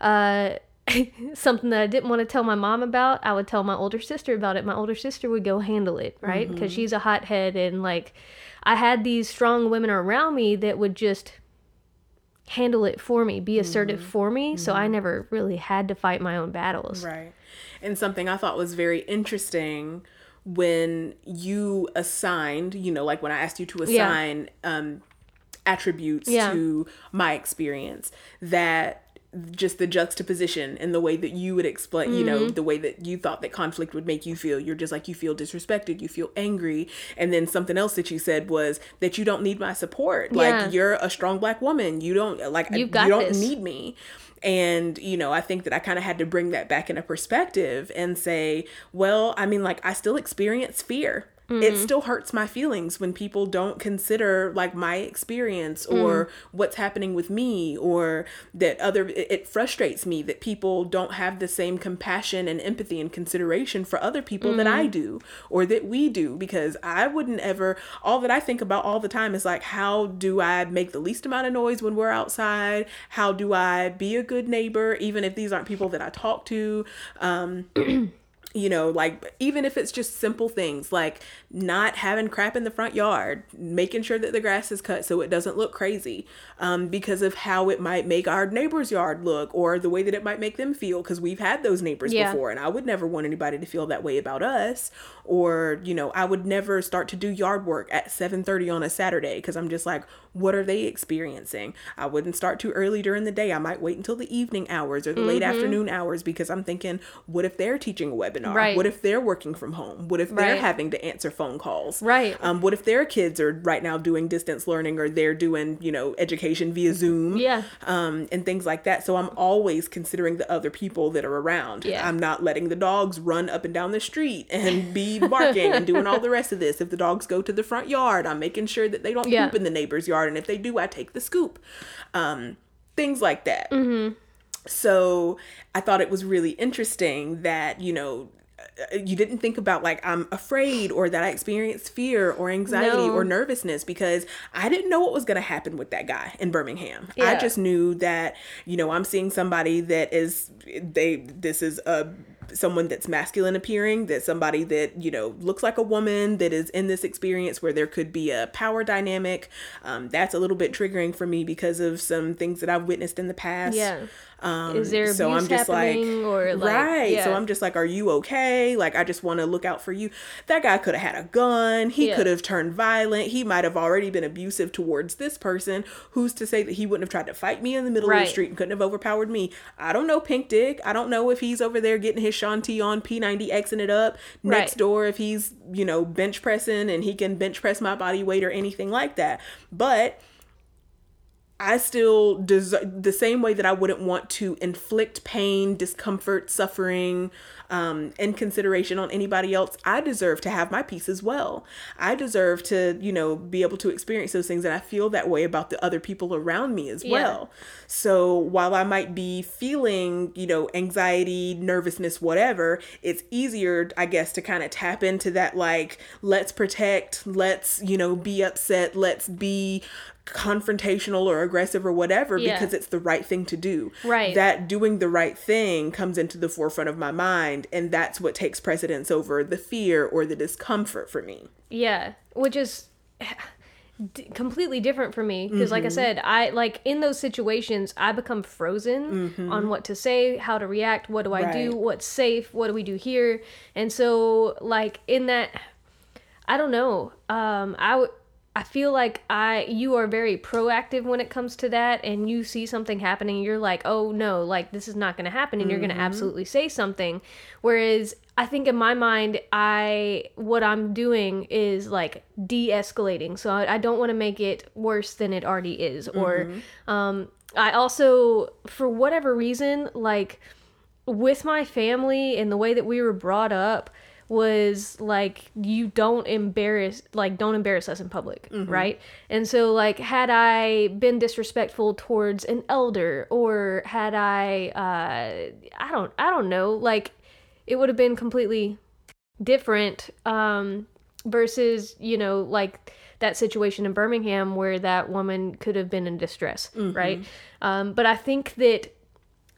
uh, something that I didn't want to tell my mom about, I would tell my older sister about it. My older sister would go handle it, right? Because she's a hothead and like I had these strong women around me that would just handle it for me, be assertive for me. So I never really had to fight my own battles. Right. And something I thought was very interesting when you assigned, you know, like when I asked you to Yeah. assign um, attributes Yeah. to my experience, that just the juxtaposition and the way that you would explain, you know, Mm-hmm. the way that you thought that conflict would make you feel. You're just like, you feel disrespected, you feel angry. And then something else that you said was that you don't need my support. Yeah. Like, you're a strong black woman. You don't, like, got you don't this. need me. And, you know, I think that I kind of had to bring that back into perspective and say, well, I mean, like, I still experience fear. It mm-hmm. still hurts my feelings when people don't consider like my experience mm. or what's happening with me or that other it, it frustrates me that people don't have the same compassion and empathy and consideration for other people that I mm-hmm. do or that we do because I wouldn't ever all that I think about all the time is like how do I make the least amount of noise when we're outside? How do I be a good neighbor even if these aren't people that I talk to? Um you know, like even if it's just simple things like not having crap in the front yard, making sure that the grass is cut so it doesn't look crazy um, because of how it might make our neighbor's yard look or the way that it might make them feel because we've had those neighbors Yeah. before and I would never want anybody to feel that way about us or you know I would never start to do yard work at 7:30 on a Saturday because I'm just like what are they experiencing I wouldn't start too early during the day I might wait until the evening hours or the late Mm-hmm. afternoon hours because I'm thinking what if they're teaching a webinar Right. what if they're working from home what if they're having to answer phone calls Right. um, what if their kids are right now doing distance learning or they're doing you know education via Zoom Yeah. um, and things like that. So I'm always considering the other people that are around. Yeah. I'm not letting the dogs run up and down the street and be barking and doing all the rest of this. If the dogs go to the front yard, I'm making sure that they don't Yeah. poop in the neighbor's yard. And if they do, I take the scoop. Um, things like that. Mm-hmm. So I thought it was really interesting that, you know, you didn't think about like I'm afraid or that I experienced fear or anxiety No. or nervousness because I didn't know what was going to happen with that guy in Birmingham. I just knew that you know I'm seeing somebody that is they this is a someone that's masculine appearing that somebody that you know looks like a woman that is in this experience where there could be a power dynamic um, that's a little bit triggering for me because of some things that i've witnessed in the past Yeah. Um, Is there so i'm just like or, like- right so i'm just like are you okay? Like i just want to look out for you. That guy could have had a gun. He Yeah. could have turned violent. He might have already been abusive towards this person. Who's to say that he wouldn't have tried to fight me in the middle of the street and couldn't have overpowered me? I don't know pink dick. I don't know if he's over there getting his shanty on p90 xing it up next door if he's you know bench pressing and he can bench press my body weight or anything like that. But I still deserve the same way that I wouldn't want to inflict pain, discomfort, suffering, um, and consideration on anybody else. I deserve to have my peace as well. I deserve to, you know, be able to experience those things, and I feel that way about the other people around me as Yeah. well. So while I might be feeling, you know, anxiety, nervousness, whatever, it's easier, I guess, to kind of tap into that, like, let's protect, let's, you know, be upset, let's be confrontational or aggressive or whatever Yeah. because it's the right thing to do. Right. That doing the right thing comes into the forefront of my mind and that's what takes precedence over the fear or the discomfort for me. Yeah, which is d- completely different for me because like I Mm-hmm. said, I like in those situations I become frozen on what to say, how to react, what do I do, Mm-hmm. What's safe, what do we do here? And so like in that I don't know. Um I would I feel like I you are very proactive when it comes to that and you see something happening you're like, "Oh no, like this is not going to happen." And you're going to absolutely say something. Whereas I think in my mind I what I'm doing is like de-escalating. So I, I don't want to make it worse than it already is or um I also for whatever reason like with my family and the way that we were brought up was like you don't embarrass like don't embarrass us in public right? And so like had i been disrespectful towards an elder or had i uh i don't i don't know like it would have been completely different um versus you know like that situation in birmingham where that woman could have been in distress right? Um but i think that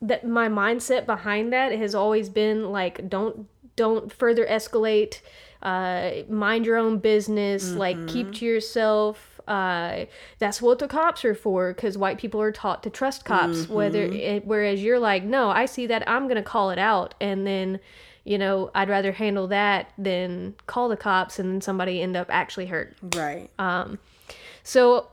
that my mindset behind that has always been like don't don't further escalate uh mind your own business like keep to yourself. Uh that's what the cops are for because white people are taught to trust cops whether it, whereas you're like no i see that i'm gonna call it out. And then you know i'd rather handle that than call the cops and then somebody end up actually hurt. Right. um so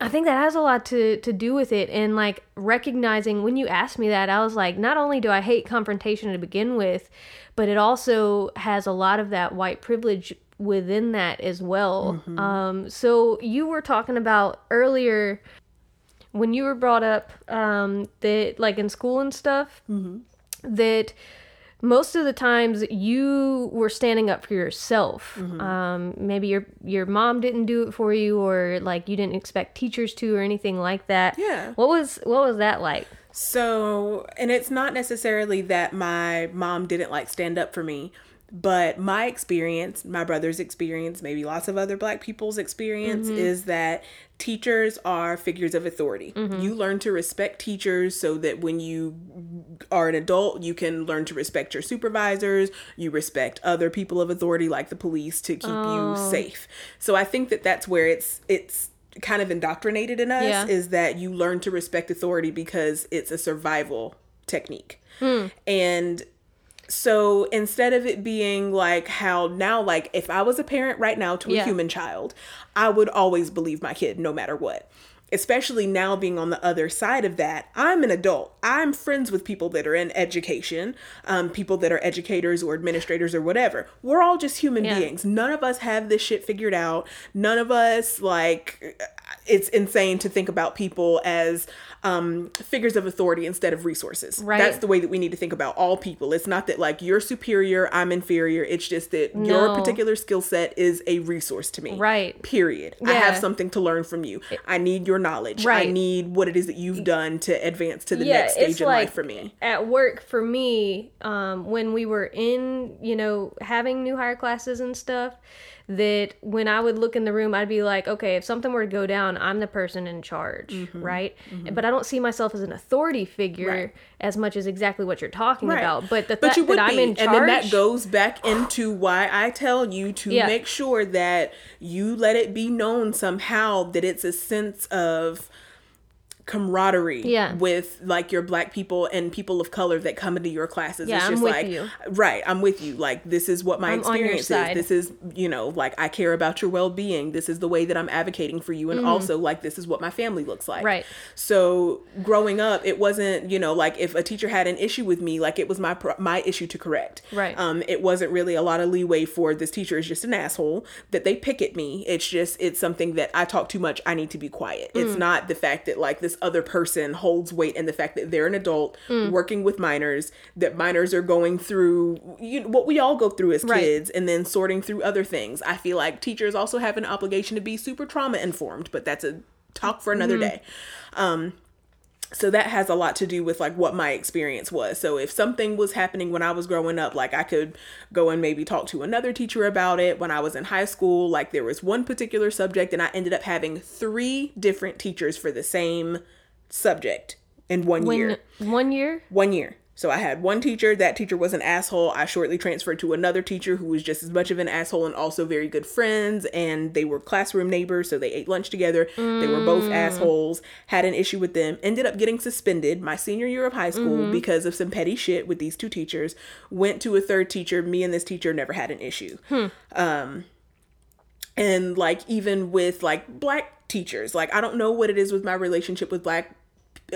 I think that has a lot to to do with it. And like recognizing when you asked me that I was like not only do I hate confrontation to begin with but it also has a lot of that white privilege within that as well. Um so you were talking about earlier when you were brought up um that like in school and stuff that most of the times you were standing up for yourself. Um, maybe your your mom didn't do it for you, or like you didn't expect teachers to, or anything like that. Yeah. What was what was that like? So, and it's not necessarily that my mom didn't like stand up for me. But my experience, my brother's experience, maybe lots of other black people's experience Mm-hmm. is that teachers are figures of authority. Mm-hmm. You learn to respect teachers so that when you are an adult, you can learn to respect your supervisors, you respect other people of authority like the police to keep Oh. you safe. So I think that that's where it's it's kind of indoctrinated in us Yeah. is that you learn to respect authority because it's a survival technique. Hmm. And so instead of it being like how now, like if I was a parent right now to a Yeah. human child, I would always believe my kid no matter what. Especially now being on the other side of that, I'm an adult. I'm friends with people that are in education, um, people that are educators or administrators or whatever. We're all just human Yeah. beings. None of us have this shit figured out. None of us, like, it's insane to think about people as um, figures of authority instead of resources. Right. That's the way that we need to think about all people. It's not that like you're superior, I'm inferior. It's just that your particular skill set is a resource to me. Right. Period. I have something to learn from you. I need your knowledge. Right. I need what it is that you've done to advance to the Yeah, next stage in like- life for me. at work for me um, when we were in you know having new hire classes and stuff that when i would look in the room i'd be like okay if something were to go down i'm the person in charge Mm-hmm. right but i don't see myself as an authority figure Right. as much as exactly what you're talking Right. about but the fact that i'm be, in charge and then that goes back into why I tell you to Yeah. make sure that you let it be known somehow that it's a sense of camaraderie Yeah. with like your black people and people of color that come into your classes. Yeah, it's I'm just with like you. right, I'm with you. Like this is what my I'm experience is. This is, you know, like I care about your well-being. This is the way that I'm advocating for you and also like this is what my family looks like. Mm-hmm. Right. So growing up, it wasn't, you know, like if a teacher had an issue with me, like it was my pro- my issue to correct. Right. Um, it wasn't really a lot of leeway for this teacher is just an asshole that they pick at me. It's just it's something that I talk too much. I need to be quiet. Mm. It's not the fact that like this other person holds weight and the fact that they're an adult Mm. working with minors that minors are going through you know, what we all go through as Right. kids and then sorting through other things. I feel like teachers also have an obligation to be super trauma informed, but that's a talk for another day. Um so that has a lot to do with like what my experience was. So if something was happening when I was growing up, like I could go and maybe talk to another teacher about it. When I was in high school, like there was one particular subject and I ended up having three different teachers for the same subject in one when year one year one year. So I had one teacher. That teacher was an asshole. I shortly transferred to another teacher who was just as much of an asshole and also very good friends. And they were classroom neighbors, so they ate lunch together. They were both mm. assholes. Had an issue with them. Ended up getting suspended my senior year of high school mm-hmm. because of some petty shit with these two teachers. Went to a third teacher. Me and this teacher never had an issue. Hmm. Um, and like even with like black teachers like i don't know what it is with my relationship with black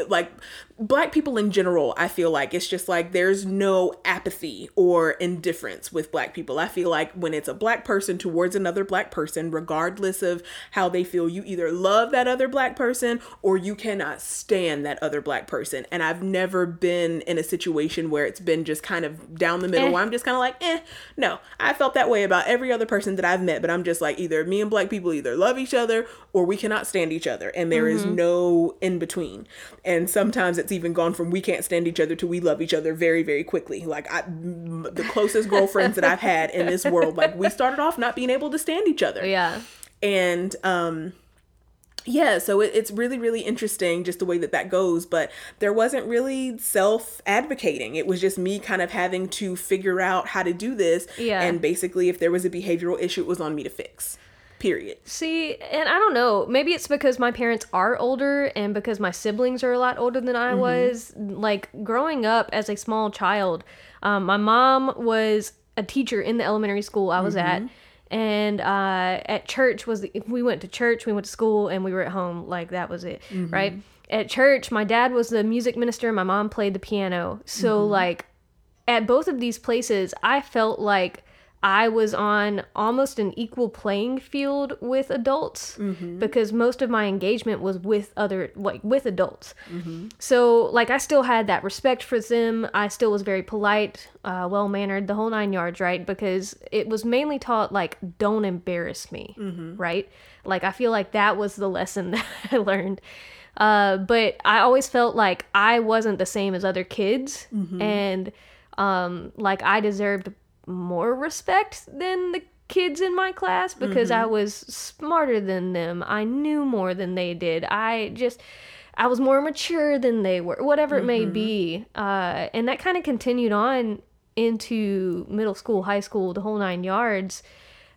like black people in general i feel like it's just like there's no apathy or indifference with black people. I feel like when it's a black person towards another black person regardless of how they feel you either love that other black person or you cannot stand that other black person. And i've never been in a situation where it's been just kind of down the middle Eh. where i'm just kind of like eh no. I felt that way about every other person that i've met but i'm just like either me and black people either love each other or we cannot stand each other and there is no in between and sometimes it's even gone from we can't stand each other to we love each other very very quickly. Like I, the closest girlfriends that i've had in this world like we started off not being able to stand each other. Yeah. And um yeah so it, it's really really interesting just the way that that goes but there wasn't really self advocating it was just me kind of having to figure out how to do this Yeah. and basically if there was a behavioral issue it was on me to fix period See, and I don't know. Maybe it's because my parents are older and because my siblings are a lot older than I was. Like growing up as a small child, um, my mom was a teacher in the elementary school I was at. And uh, at church was the, we went to church, we went to school, and we were at home. Like that was it, right? At church, my dad was the music minister. My mom played the piano. So like at both of these places, I felt like I was on almost an equal playing field with adults because most of my engagement was with other like with adults. So like I still had that respect for them. I still was very polite, uh, well mannered, the whole nine yards, right? Because it was mainly taught like don't embarrass me, right? Like I feel like that was the lesson that I learned. Uh, but I always felt like I wasn't the same as other kids, and um, like I deserved more respect than the kids in my class because I was smarter than them. I knew more than they did. I just I was more mature than they were, whatever it may be. Uh, and that kind of continued on into middle school, high school, the whole nine yards,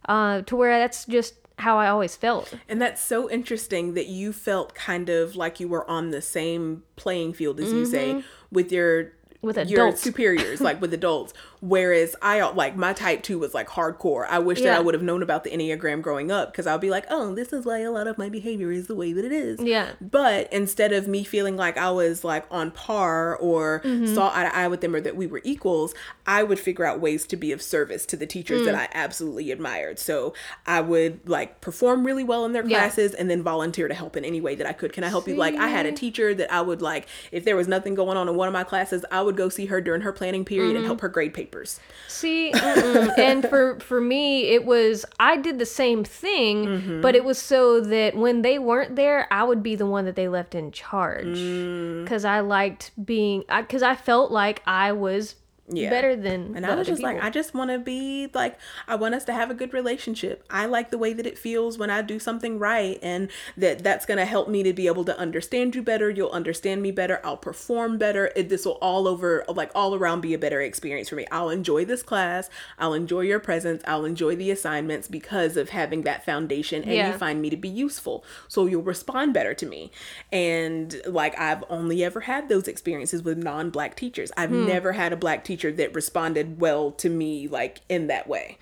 uh, to where that's just how I always felt. And that's so interesting that you felt kind of like you were on the same playing field as you say with your With your superiors, like with adults. Whereas I like my type two was like hardcore. I wish that I would have known about the Enneagram growing up because I'll be like, oh, this is why a lot of my behavior is the way that it is. Yeah. But instead of me feeling like I was like on par or Mm-hmm. saw eye to eye with them or that we were equals, I would figure out ways to be of service to the teachers Mm. that I absolutely admired. So I would like perform really well in their Yeah. classes and then volunteer to help in any way that I could. Can I help you? Like I had a teacher that I would like, if there was nothing going on in one of my classes, I would go see her during her planning period Mm-hmm. and help her grade papers. See, and for for me, it was I did the same thing, Mm-hmm. but it was so that when they weren't there, I would be the one that they left in charge Mm. because I liked being because I, felt like I was Yeah. better than And I was just like. I just want to be like, I want us to have a good relationship. I like the way that it feels when I do something right, and that that's going to help me to be able to understand you better. You'll understand me better. I'll perform better. It, this will all over, like all around, be a better experience for me. I'll enjoy this class. I'll enjoy your presence. I'll enjoy the assignments because of having that foundation, and Yeah. you find me to be useful. So you'll respond better to me. And like, I've only ever had those experiences with non-black teachers. I've hmm. never had a black teacher that responded well to me like in that way.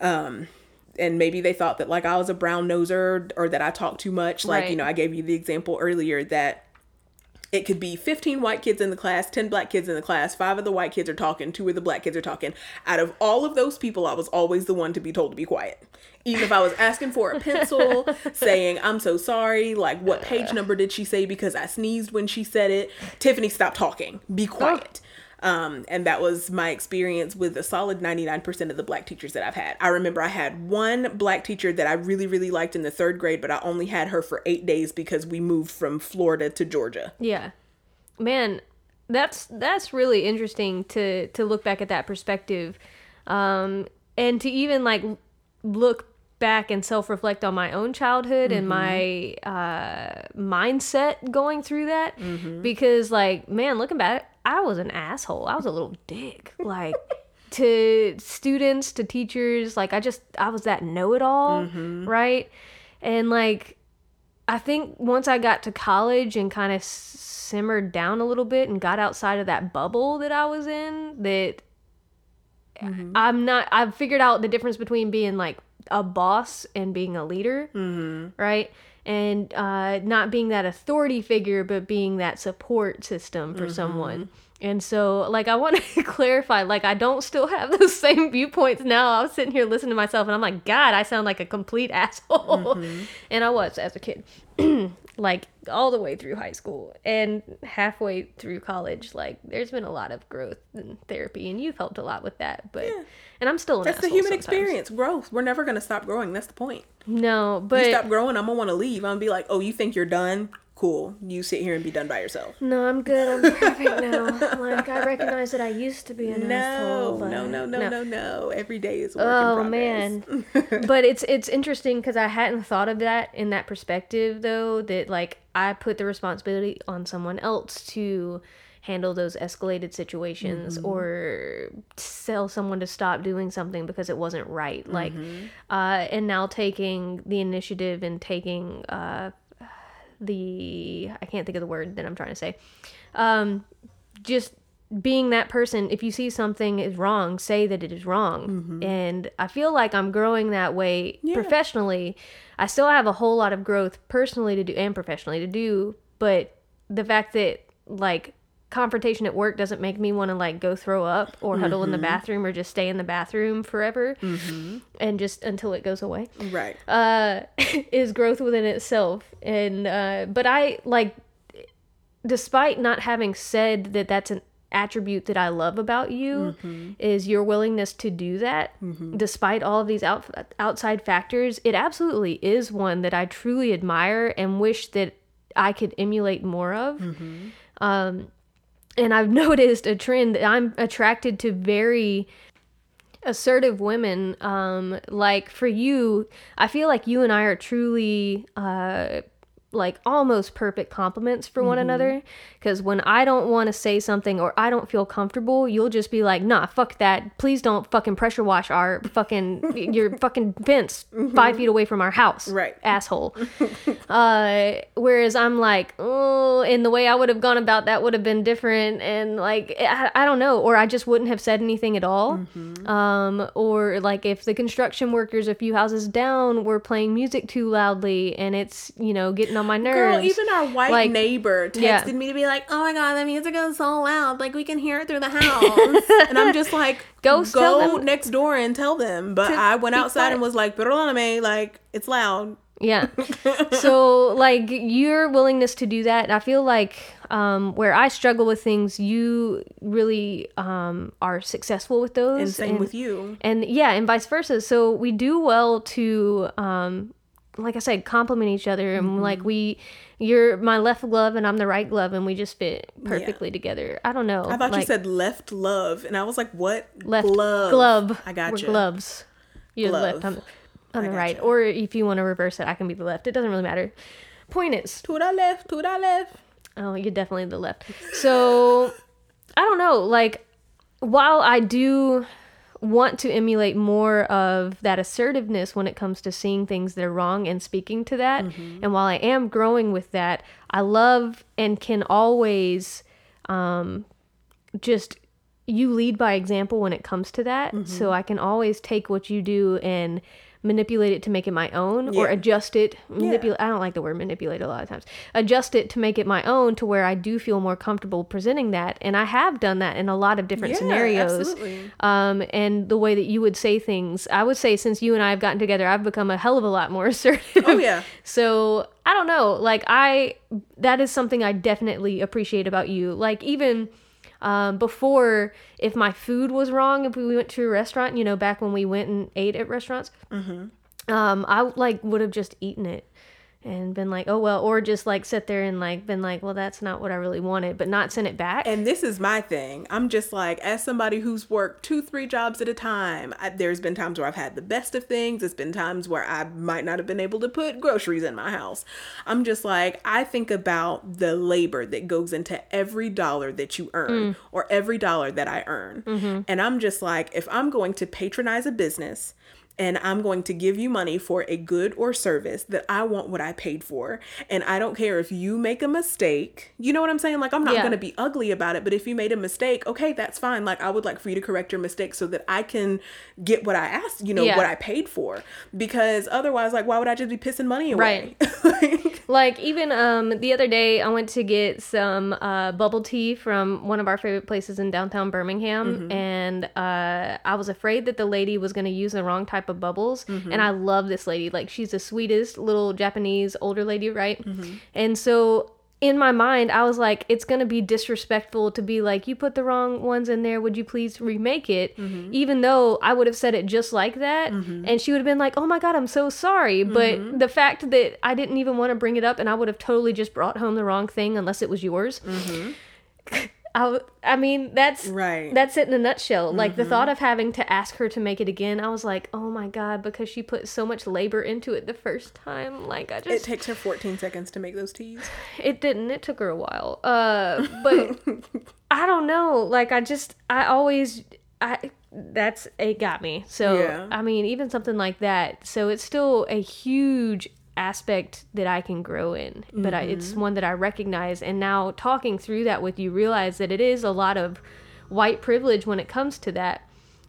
Um and maybe they thought that like I was a brown noser or that I talked too much. Like, you know, I gave you the example earlier that it could be 15 white kids in the class, 10 black kids in the class, five of the white kids are talking, two of the black kids are talking. Out of all of those people, I was always the one to be told to be quiet. Even if I was asking for a pencil, saying, I'm so sorry, like, what page number did she say because I sneezed when she said it? Tiffany, stop talking. Be quiet. Um, and that was my experience with a solid 99% of the black teachers that I've had. I remember I had one black teacher that I really, really liked in the third grade, but I only had her for eight days because we moved from Florida to Georgia. Yeah. Man, that's that's really interesting to to look back at that perspective. Um and to even like look back and self-reflect on my own childhood and my uh mindset going through that because like man looking back I was an asshole. I was a little dick. Like to students, to teachers, like I just I was that know-it-all, mm-hmm. right? And like I think once I got to college and kind of simmered down a little bit and got outside of that bubble that I was in, that mm-hmm. I'm not, I've figured out the difference between being like a boss and being a leader, mm-hmm. right? And uh, not being that authority figure, but being that support system for someone. And so, like, I want to clarify, like, I don't still have those same viewpoints now. I was sitting here listening to myself, and I'm like, God, I sound like a complete asshole. Mm-hmm. and I was as a kid, like, all the way through high school and halfway through college. Like, there's been a lot of growth and therapy, and you've helped a lot with that. But, and I'm still an That's the human sometimes. experience, growth. We're never gonna stop growing. That's the point. No, You but stop growing, I'm gonna want to leave. I'm gonna be like, oh, you think you're done? Cool. You sit here and be done by yourself. no, I'm good. I'm perfect now. Like, I recognize that I used to be an No, asshole. but no, no, no, no, no. Every day is a work Oh man. but it's it's interesting because I hadn't thought of that in that perspective though. That like I put the responsibility on someone else to handle those escalated situations or tell someone to stop doing something because it wasn't right. Like, uh, and now taking the initiative and taking uh, the I can't think of the word that I'm trying to say. Um, just being that person if you see something is wrong say that it is wrong. And i feel like i'm growing that way professionally. I still have a whole lot of growth personally to do and professionally to do but the fact that like confrontation at work doesn't make me want to like go throw up or huddle in the bathroom or just stay in the bathroom forever and just until it goes away Right. uh, is growth within itself. And uh, but I like, despite not having said that that's an attribute that I love about you, is your willingness to do that, despite all of these out, outside factors. It absolutely is one that I truly admire and wish that I could emulate more of. Um, and I've noticed a trend that I'm attracted to very assertive women um like for you i feel like you and i are truly uh like almost perfect compliments for one another. Because when i don't want to say something or i don't feel comfortable you'll just be like nah fuck that. Please don't fucking pressure wash our fucking your fucking fence five feet away from our house Right. asshole. Uh whereas i'm like oh and the way i would have gone about that would have been different and like I, I don't know or i just wouldn't have said anything at all. Um or like if the construction workers a few houses down were playing music too loudly and it's you know getting on my nerves Girl, even our white Like, neighbor texted yeah. me to be like, "Oh my god, the music is so loud, like we can hear it through the house." and I'm just like, Go "Go, next door and tell them." But I went outside quiet. and was like, "Perdóname, like it's loud." Yeah. so like your willingness to do that, I feel like um, where I struggle with things, you really um, are successful with those. And same with you. And yeah, and vice versa. So we do well to, um, like I said, complement each other, and Mm-hmm. like we, you're my left glove and I'm the right glove, and we just fit perfectly together. I don't know. I thought you said left love, and I was like, "What? left glove? glove. I got We're you. gloves. You're the left. Glove. I'm, I'm the right. gotcha. Or if you want to reverse it, I can be the left. It doesn't really matter. Point is, To the left, to the left. Oh, you're definitely the left. So, I don't know. Like, while I do want to emulate more of that assertiveness when it comes to seeing things that are wrong and speaking to that, and while I am growing with that, I love and can always um, just you lead by example when it comes to that. So I can always take what you do and manipulate it to make it my own or adjust it manipulate i don't like the word manipulate a lot of times adjust it to make it my own to where i do feel more comfortable presenting that and i have done that in a lot of different Yeah, scenarios absolutely. um, and the way that you would say things i would say since you and i have gotten together i've become a hell of a lot more assertive Oh yeah. so I don't know. Like I, that is something I definitely appreciate about you. Like even um, before, if my food was wrong, if we went to a restaurant, you know, back when we went and ate at restaurants, um, I like would have just eaten it and been like, oh well, or just like sit there and like been like, well, that's not what I really wanted, but not send it back. And this is my thing. I'm just like, as somebody who's worked two, three jobs at a time, I, there's been times where I've had the best of things. It's been times where I might not have been able to put groceries in my house. I'm just like, I think about the labor that goes into every dollar that you earn mm. or every dollar that I earn. Mm-hmm. And I'm just like, if I'm going to patronize a business, and I'm going to give you money for a good or service that I want what I paid for. And I don't care if you make a mistake. You know what I'm saying? Like, I'm not Yeah. going to be ugly about it, but if you made a mistake, okay, that's fine. Like, I would like for you to correct your mistake so that I can get what I asked, you know, Yeah. what I paid for. Because otherwise, like, why would I just be pissing money away? like, Like even um the other day I went to get some uh bubble tea from one of our favorite places in downtown Birmingham and uh I was afraid that the lady was going to use the wrong type of bubbles. And mm-hmm. I love this lady. Like she's the sweetest little Japanese older lady right? Mm-hmm. And so in my mind I was like it's going to be disrespectful to be like you put the wrong ones in there. Would you please remake it? Mm-hmm. Even though I would have said it just like that and she would have been like oh my god I'm so sorry. But the fact that I didn't even want to bring it up and I would have totally just brought home the wrong thing unless it was yours I, I mean that's Right. that's it in a nutshell like the thought of having to ask her to make it again I was like oh my god because she put so much labor into it the first time like I just it takes her 14 seconds to make those teas. it didn't. It took her a while. Uh, but I don't know. Like I just, I always, I that's it got me. So Yeah. I mean, even something like that. So it's still a huge aspect that I can grow in, but I, it's one that I recognize. And now talking through that with you, realize that it is a lot of white privilege when it comes to that.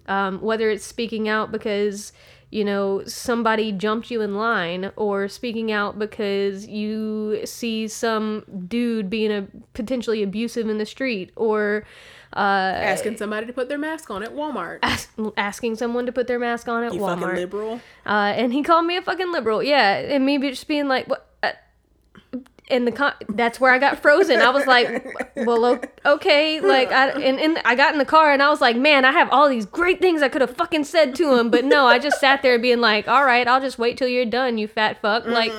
Um, whether it's speaking out because you know somebody jumped you in line or speaking out because you see some dude being a potentially abusive in the street or uh, Asking somebody to put their mask on at Walmart. ask, asking someone to put their mask on at You fucking Walmart liberal. uh, and he called me a fucking liberal yeah and me just being like what uh, and the con- that's where I got frozen. I was like, well, okay, like, I and, and I got in the car and I was like, man, I have all these great things I could have fucking said to him, but no, I just sat there being like, all right, I'll just wait till you're done, you fat fuck. Like,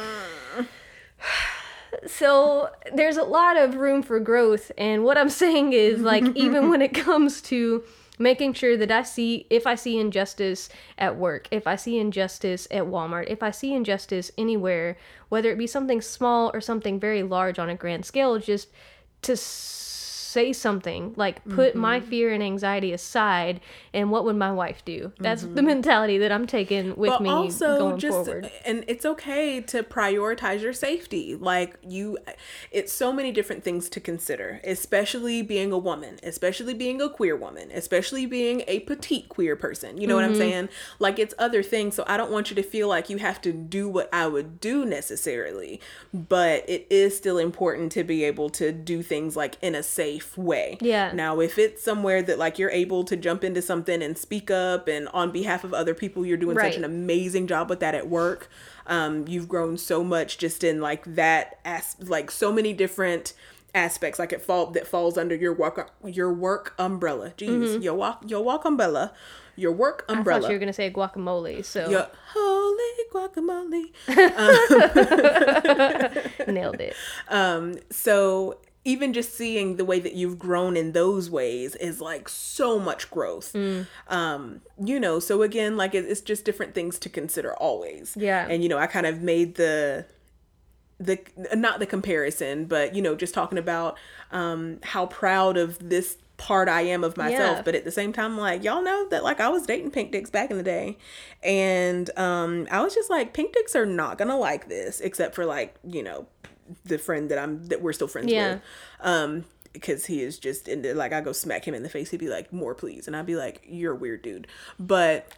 so there's a lot of room for growth, and what I'm saying is, like, even when it comes to making sure that I see if I see injustice at work, if I see injustice at Walmart, if I see injustice anywhere, whether it be something small or something very large on a grand scale, just to say something like put mm-hmm. my fear and anxiety aside and what would my wife do that's mm-hmm. the mentality that i'm taking with but me also going just, forward and it's okay to prioritize your safety like you it's so many different things to consider especially being a woman especially being a queer woman especially being a petite queer person you know mm-hmm. what i'm mm-hmm. saying like it's other things so i don't want you to feel like you have to do what i would do necessarily but it is still important to be able to do things like in a safe safe way. Yeah. Now, if it's somewhere that like you're able to jump into something and speak up and on behalf of other people, you're doing right. such an amazing job with that at work. Um, you've grown so much just in like that as like so many different aspects like it fall that falls under your work your work umbrella. Jeez, mm-hmm. your walk your walk umbrella your work umbrella. I thought you were gonna say guacamole. So your holy guacamole. Um, Nailed it. Um, so even just seeing the way that you've grown in those ways is like so much growth mm. um you know so again like it's just different things to consider always yeah and you know i kind of made the the not the comparison but you know just talking about um how proud of this part I am of myself, yeah. but at the same time, like y'all know that like I was dating pink dicks back in the day, and um I was just like pink dicks are not gonna like this, except for like you know the friend that I'm that we're still friends yeah. with. Um, because he is just into like I go smack him in the face, he'd be like, "More, please," and I'd be like, "You're a weird dude," but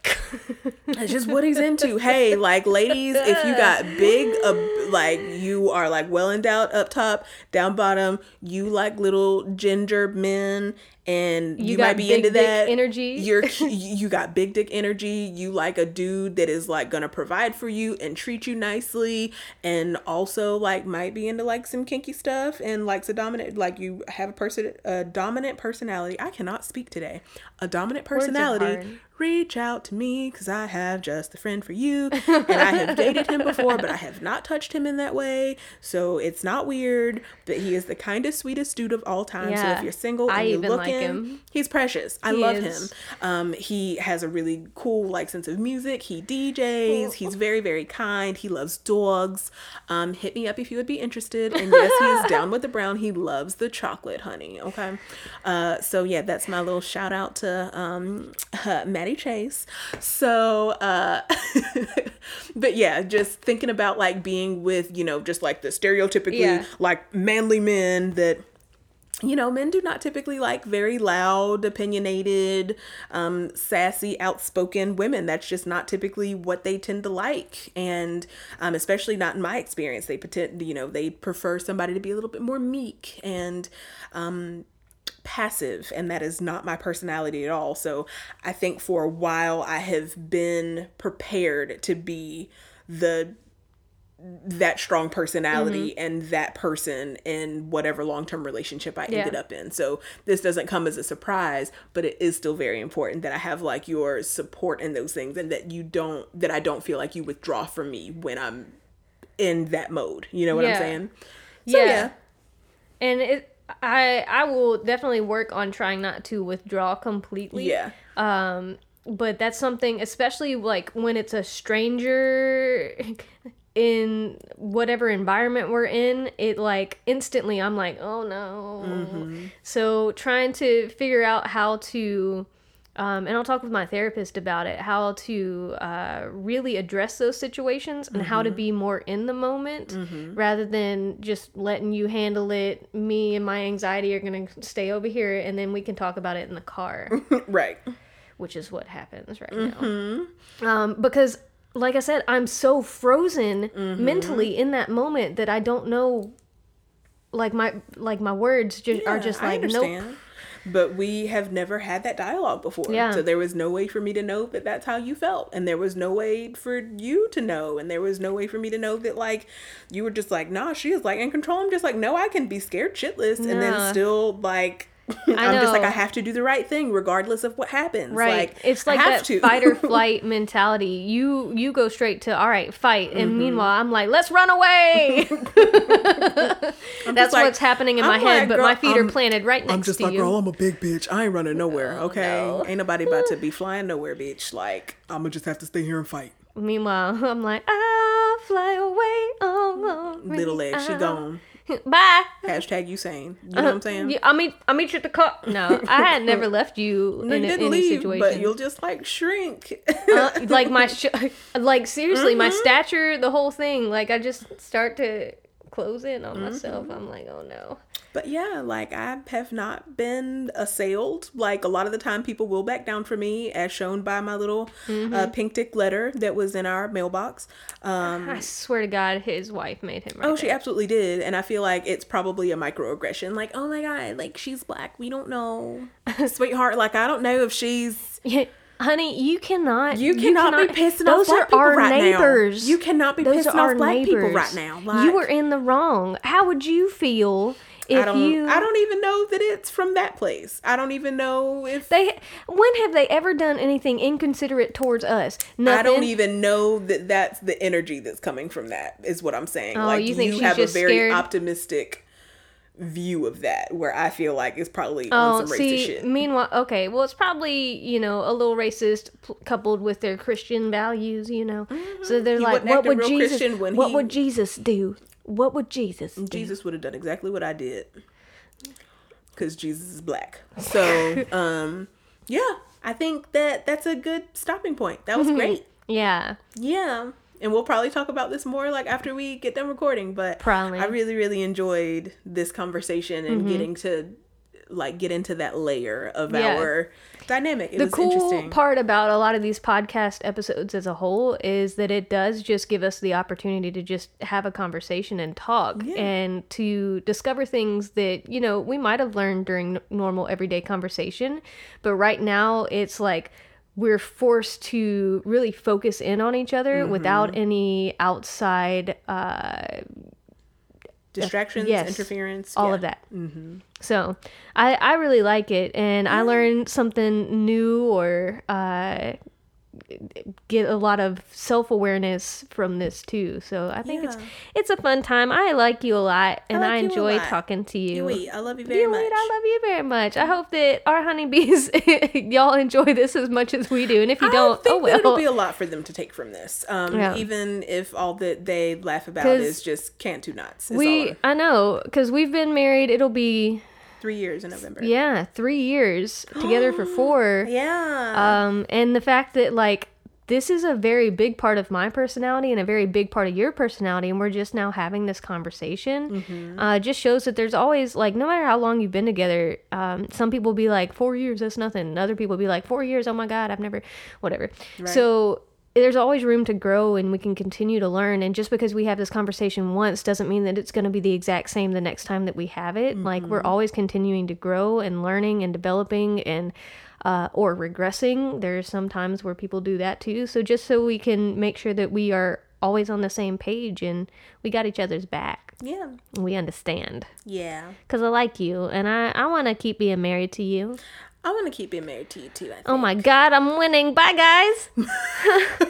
that's just what he's into. Hey, like ladies, if you got big, uh, like you are like well endowed up top, down bottom, you like little ginger men, and you, you might be into that energy. You're you got big dick energy. You like a dude that is like gonna provide for you and treat you nicely, and also like might be into like some kinky stuff and likes a dominant like you have a person a dominant personality. I cannot speak today. A dominant personality reach out to me because I have just a friend for you. And I have dated him before, but I have not touched him in that way. So it's not weird. But he is the kindest, sweetest dude of all time. Yeah. So if you're single and I you look like him, he's precious. I he love is. him. Um, he has a really cool like sense of music. He DJs. Cool. He's very, very kind. He loves dogs. Um, hit me up if you would be interested. And yes, he is down with the brown. He loves the chocolate honey. Okay. Uh, so yeah, that's my little shout out to um, uh, Maddie Chase. So, uh, but yeah, just thinking about like being with, you know, just like the stereotypically yeah. like manly men that you know, men do not typically like very loud, opinionated, um, sassy, outspoken women. That's just not typically what they tend to like. And um, especially not in my experience. They pretend, you know, they prefer somebody to be a little bit more meek and um, passive and that is not my personality at all. So I think for a while I have been prepared to be the that strong personality mm-hmm. and that person in whatever long-term relationship I ended up in. So this doesn't come as a surprise, but it is still very important that I have like your support in those things and that you don't that I don't feel like you withdraw from me when I'm in that mode. You know what yeah. I'm saying? So, yeah. yeah. And it I I will definitely work on trying not to withdraw completely. Yeah. Um but that's something especially like when it's a stranger in whatever environment we're in, it like instantly I'm like, "Oh no." Mm-hmm. So trying to figure out how to um, and I'll talk with my therapist about it, how to uh, really address those situations and mm-hmm. how to mm-hmm. be more in the moment mm-hmm. rather than just letting you handle it. Me and my anxiety are going to stay over here and then we can talk about it in the car. right. Which is what happens right mm-hmm. now. Um, because, like I said, I'm so frozen mm-hmm. mentally in that moment that I don't know. Like my like my words just yeah, are just like nope but we have never had that dialogue before. Yeah. So there was no way for me to know that that's how you felt. And there was no way for you to know. And there was no way for me to know that, like, you were just like, nah, she is like in control. I'm just like, no, I can be scared shitless and then still, like, I'm just like. I have to do the right thing regardless of what happens. Right. Like it's like have that to. fight or flight mentality. You you go straight to all right, fight. And Mm-hmm. meanwhile, I'm like, let's run away. That's like- what's happening in my I'm head, like, but girl, my feet are I'm- planted right next I'm just to like, you. girl, I'm a big bitch. I ain't running nowhere. Okay, no. ain't nobody about to be flying nowhere, bitch. Like I'm gonna just have to stay here and fight. Meanwhile, I'm like, I'll fly away. Little leg, she gone. Bye. Hashtag Usain. You know what I'm saying? Yeah, I'll meet I'll meet you at the car. No, I had never left you in you a, didn't any leave, situation. but you'll just like shrink. Uh, like my sh- like seriously my Mm-hmm. stature the whole thing like i just start to close in on myself Mm-hmm. i'm like oh no But yeah, like I have not been assailed. Like a lot of the time, people will back down for me, as shown by my little Mm-hmm. uh, pink tick letter that was in our mailbox. Um, i swear to god his wife made him right oh, she absolutely did, and I feel like it's probably a microaggression. Like, oh my god, like she's black. We don't know, sweetheart. Like I don't know if she's. Honey you cannot You cannot, be pissing those off black are people our right neighbors now. You cannot be those pissing our off black people neighbors. right now. Like, you were in the wrong how would you feel if I don't. you I don't even know that it's from that place. I don't even know if they when have they ever done anything inconsiderate towards us nothing I don't even know that that's the energy that's coming from that. Is what I'm saying. Oh, like you think she's have a very scared? optimistic view of that, where I feel like it's probably Oh, on some racist see, shit. meanwhile, okay, well, it's probably you know a little racist p- coupled with their Christian values, you know. So they're Mm-hmm. He like, what would Jesus? What he- would Jesus do? What would Jesus? Do? Jesus would have done exactly what I did, because Jesus is black. So, um, yeah, I think that that's a good stopping point. That was great. Yeah, Yeah. And we'll probably talk about this more like after we get done recording, but Probably. I really, really enjoyed this conversation and getting to like get into that layer of Mm-hmm. Yeah. our dynamic. It the was cool interesting. part about a lot of these podcast episodes as a whole is that it does just give us the opportunity to just have a conversation and talk Yeah. and to discover things that you know we might have learned during normal everyday conversation but right now it's like we're forced to really focus in on each other Mm-hmm. without any outside uh Distractions, yes, interference, all yeah. of that. Mm-hmm. So I, I really like it, and I learned something new or uh, get a lot of self awareness from this too. So I think it's Yeah. it's a fun time. I like you a lot, and I, like a enjoy talking to you. Yui, I love you very You much. I love you very much. I hope that our honeybees y'all enjoy this as much as we do, and if you don't, I think oh well. it'll be a lot for them to take from this. Um, Yeah. even if all that they laugh about is just cantu knots. Is we. I know, because we've been married. It'll be three years in November. yeah, three years together for four. Yeah. Um, and the fact that like this is a very big part of my personality and a very big part of your personality, and we're just now having this conversation, uh, just shows that there's always like no matter how long you've been together, um, some people be like four years, that's nothing. And other people be like four years, oh my god, I've never, whatever. So there's always room to grow and we can continue to learn. And just because we have this conversation once doesn't mean that it's going to be the exact same the next time that we have it. Like we're always continuing to grow and learning and developing and uh, or regressing. There's some times where people do that too. So just so we can make sure that we are always on the same page and we got each other's back. Yeah. we understand. Yeah. because i like you and i, I want to keep being married to you I want to keep being married to you too. I think. oh my god i'm winning bye guys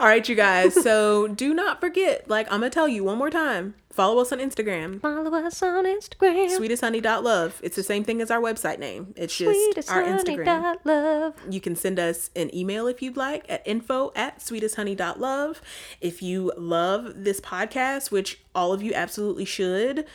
All right, you guys. So do not forget, like I'm gonna tell you one more time. Follow us on Instagram. follow us on instagram sweetesthoney.love. It's the same thing as our website name. It's just our Instagram. love. You can send us an email if you'd like at info at sweetesthoney.love. If you love this podcast, which all of you absolutely should,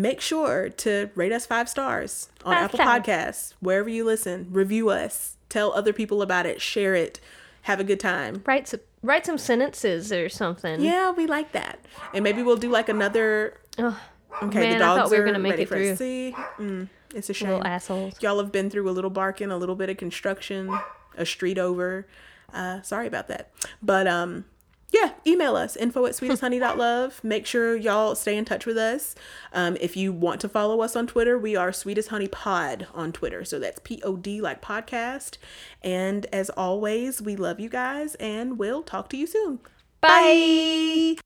make sure to rate us five stars on Five Apple stars. Podcasts, wherever you listen. Review us, tell other people about it, share it, have a good time. Write some write some sentences or something. Yeah, we like that. And maybe we'll do like another. Okay, Man, the I dogs thought we were gonna make it through. See, mm, it's a shame. little assholes. Y'all have been through a little barking, a little bit of construction, a street over. Uh, sorry about that. But um, yeah, email us info at sweetesthoney.love. Make sure y'all stay in touch with us. Um, if you want to follow us on Twitter, we are Sweetest Honey Pod on Twitter. So that's P O D like podcast. And as always, we love you guys and we'll talk to you soon. Bye.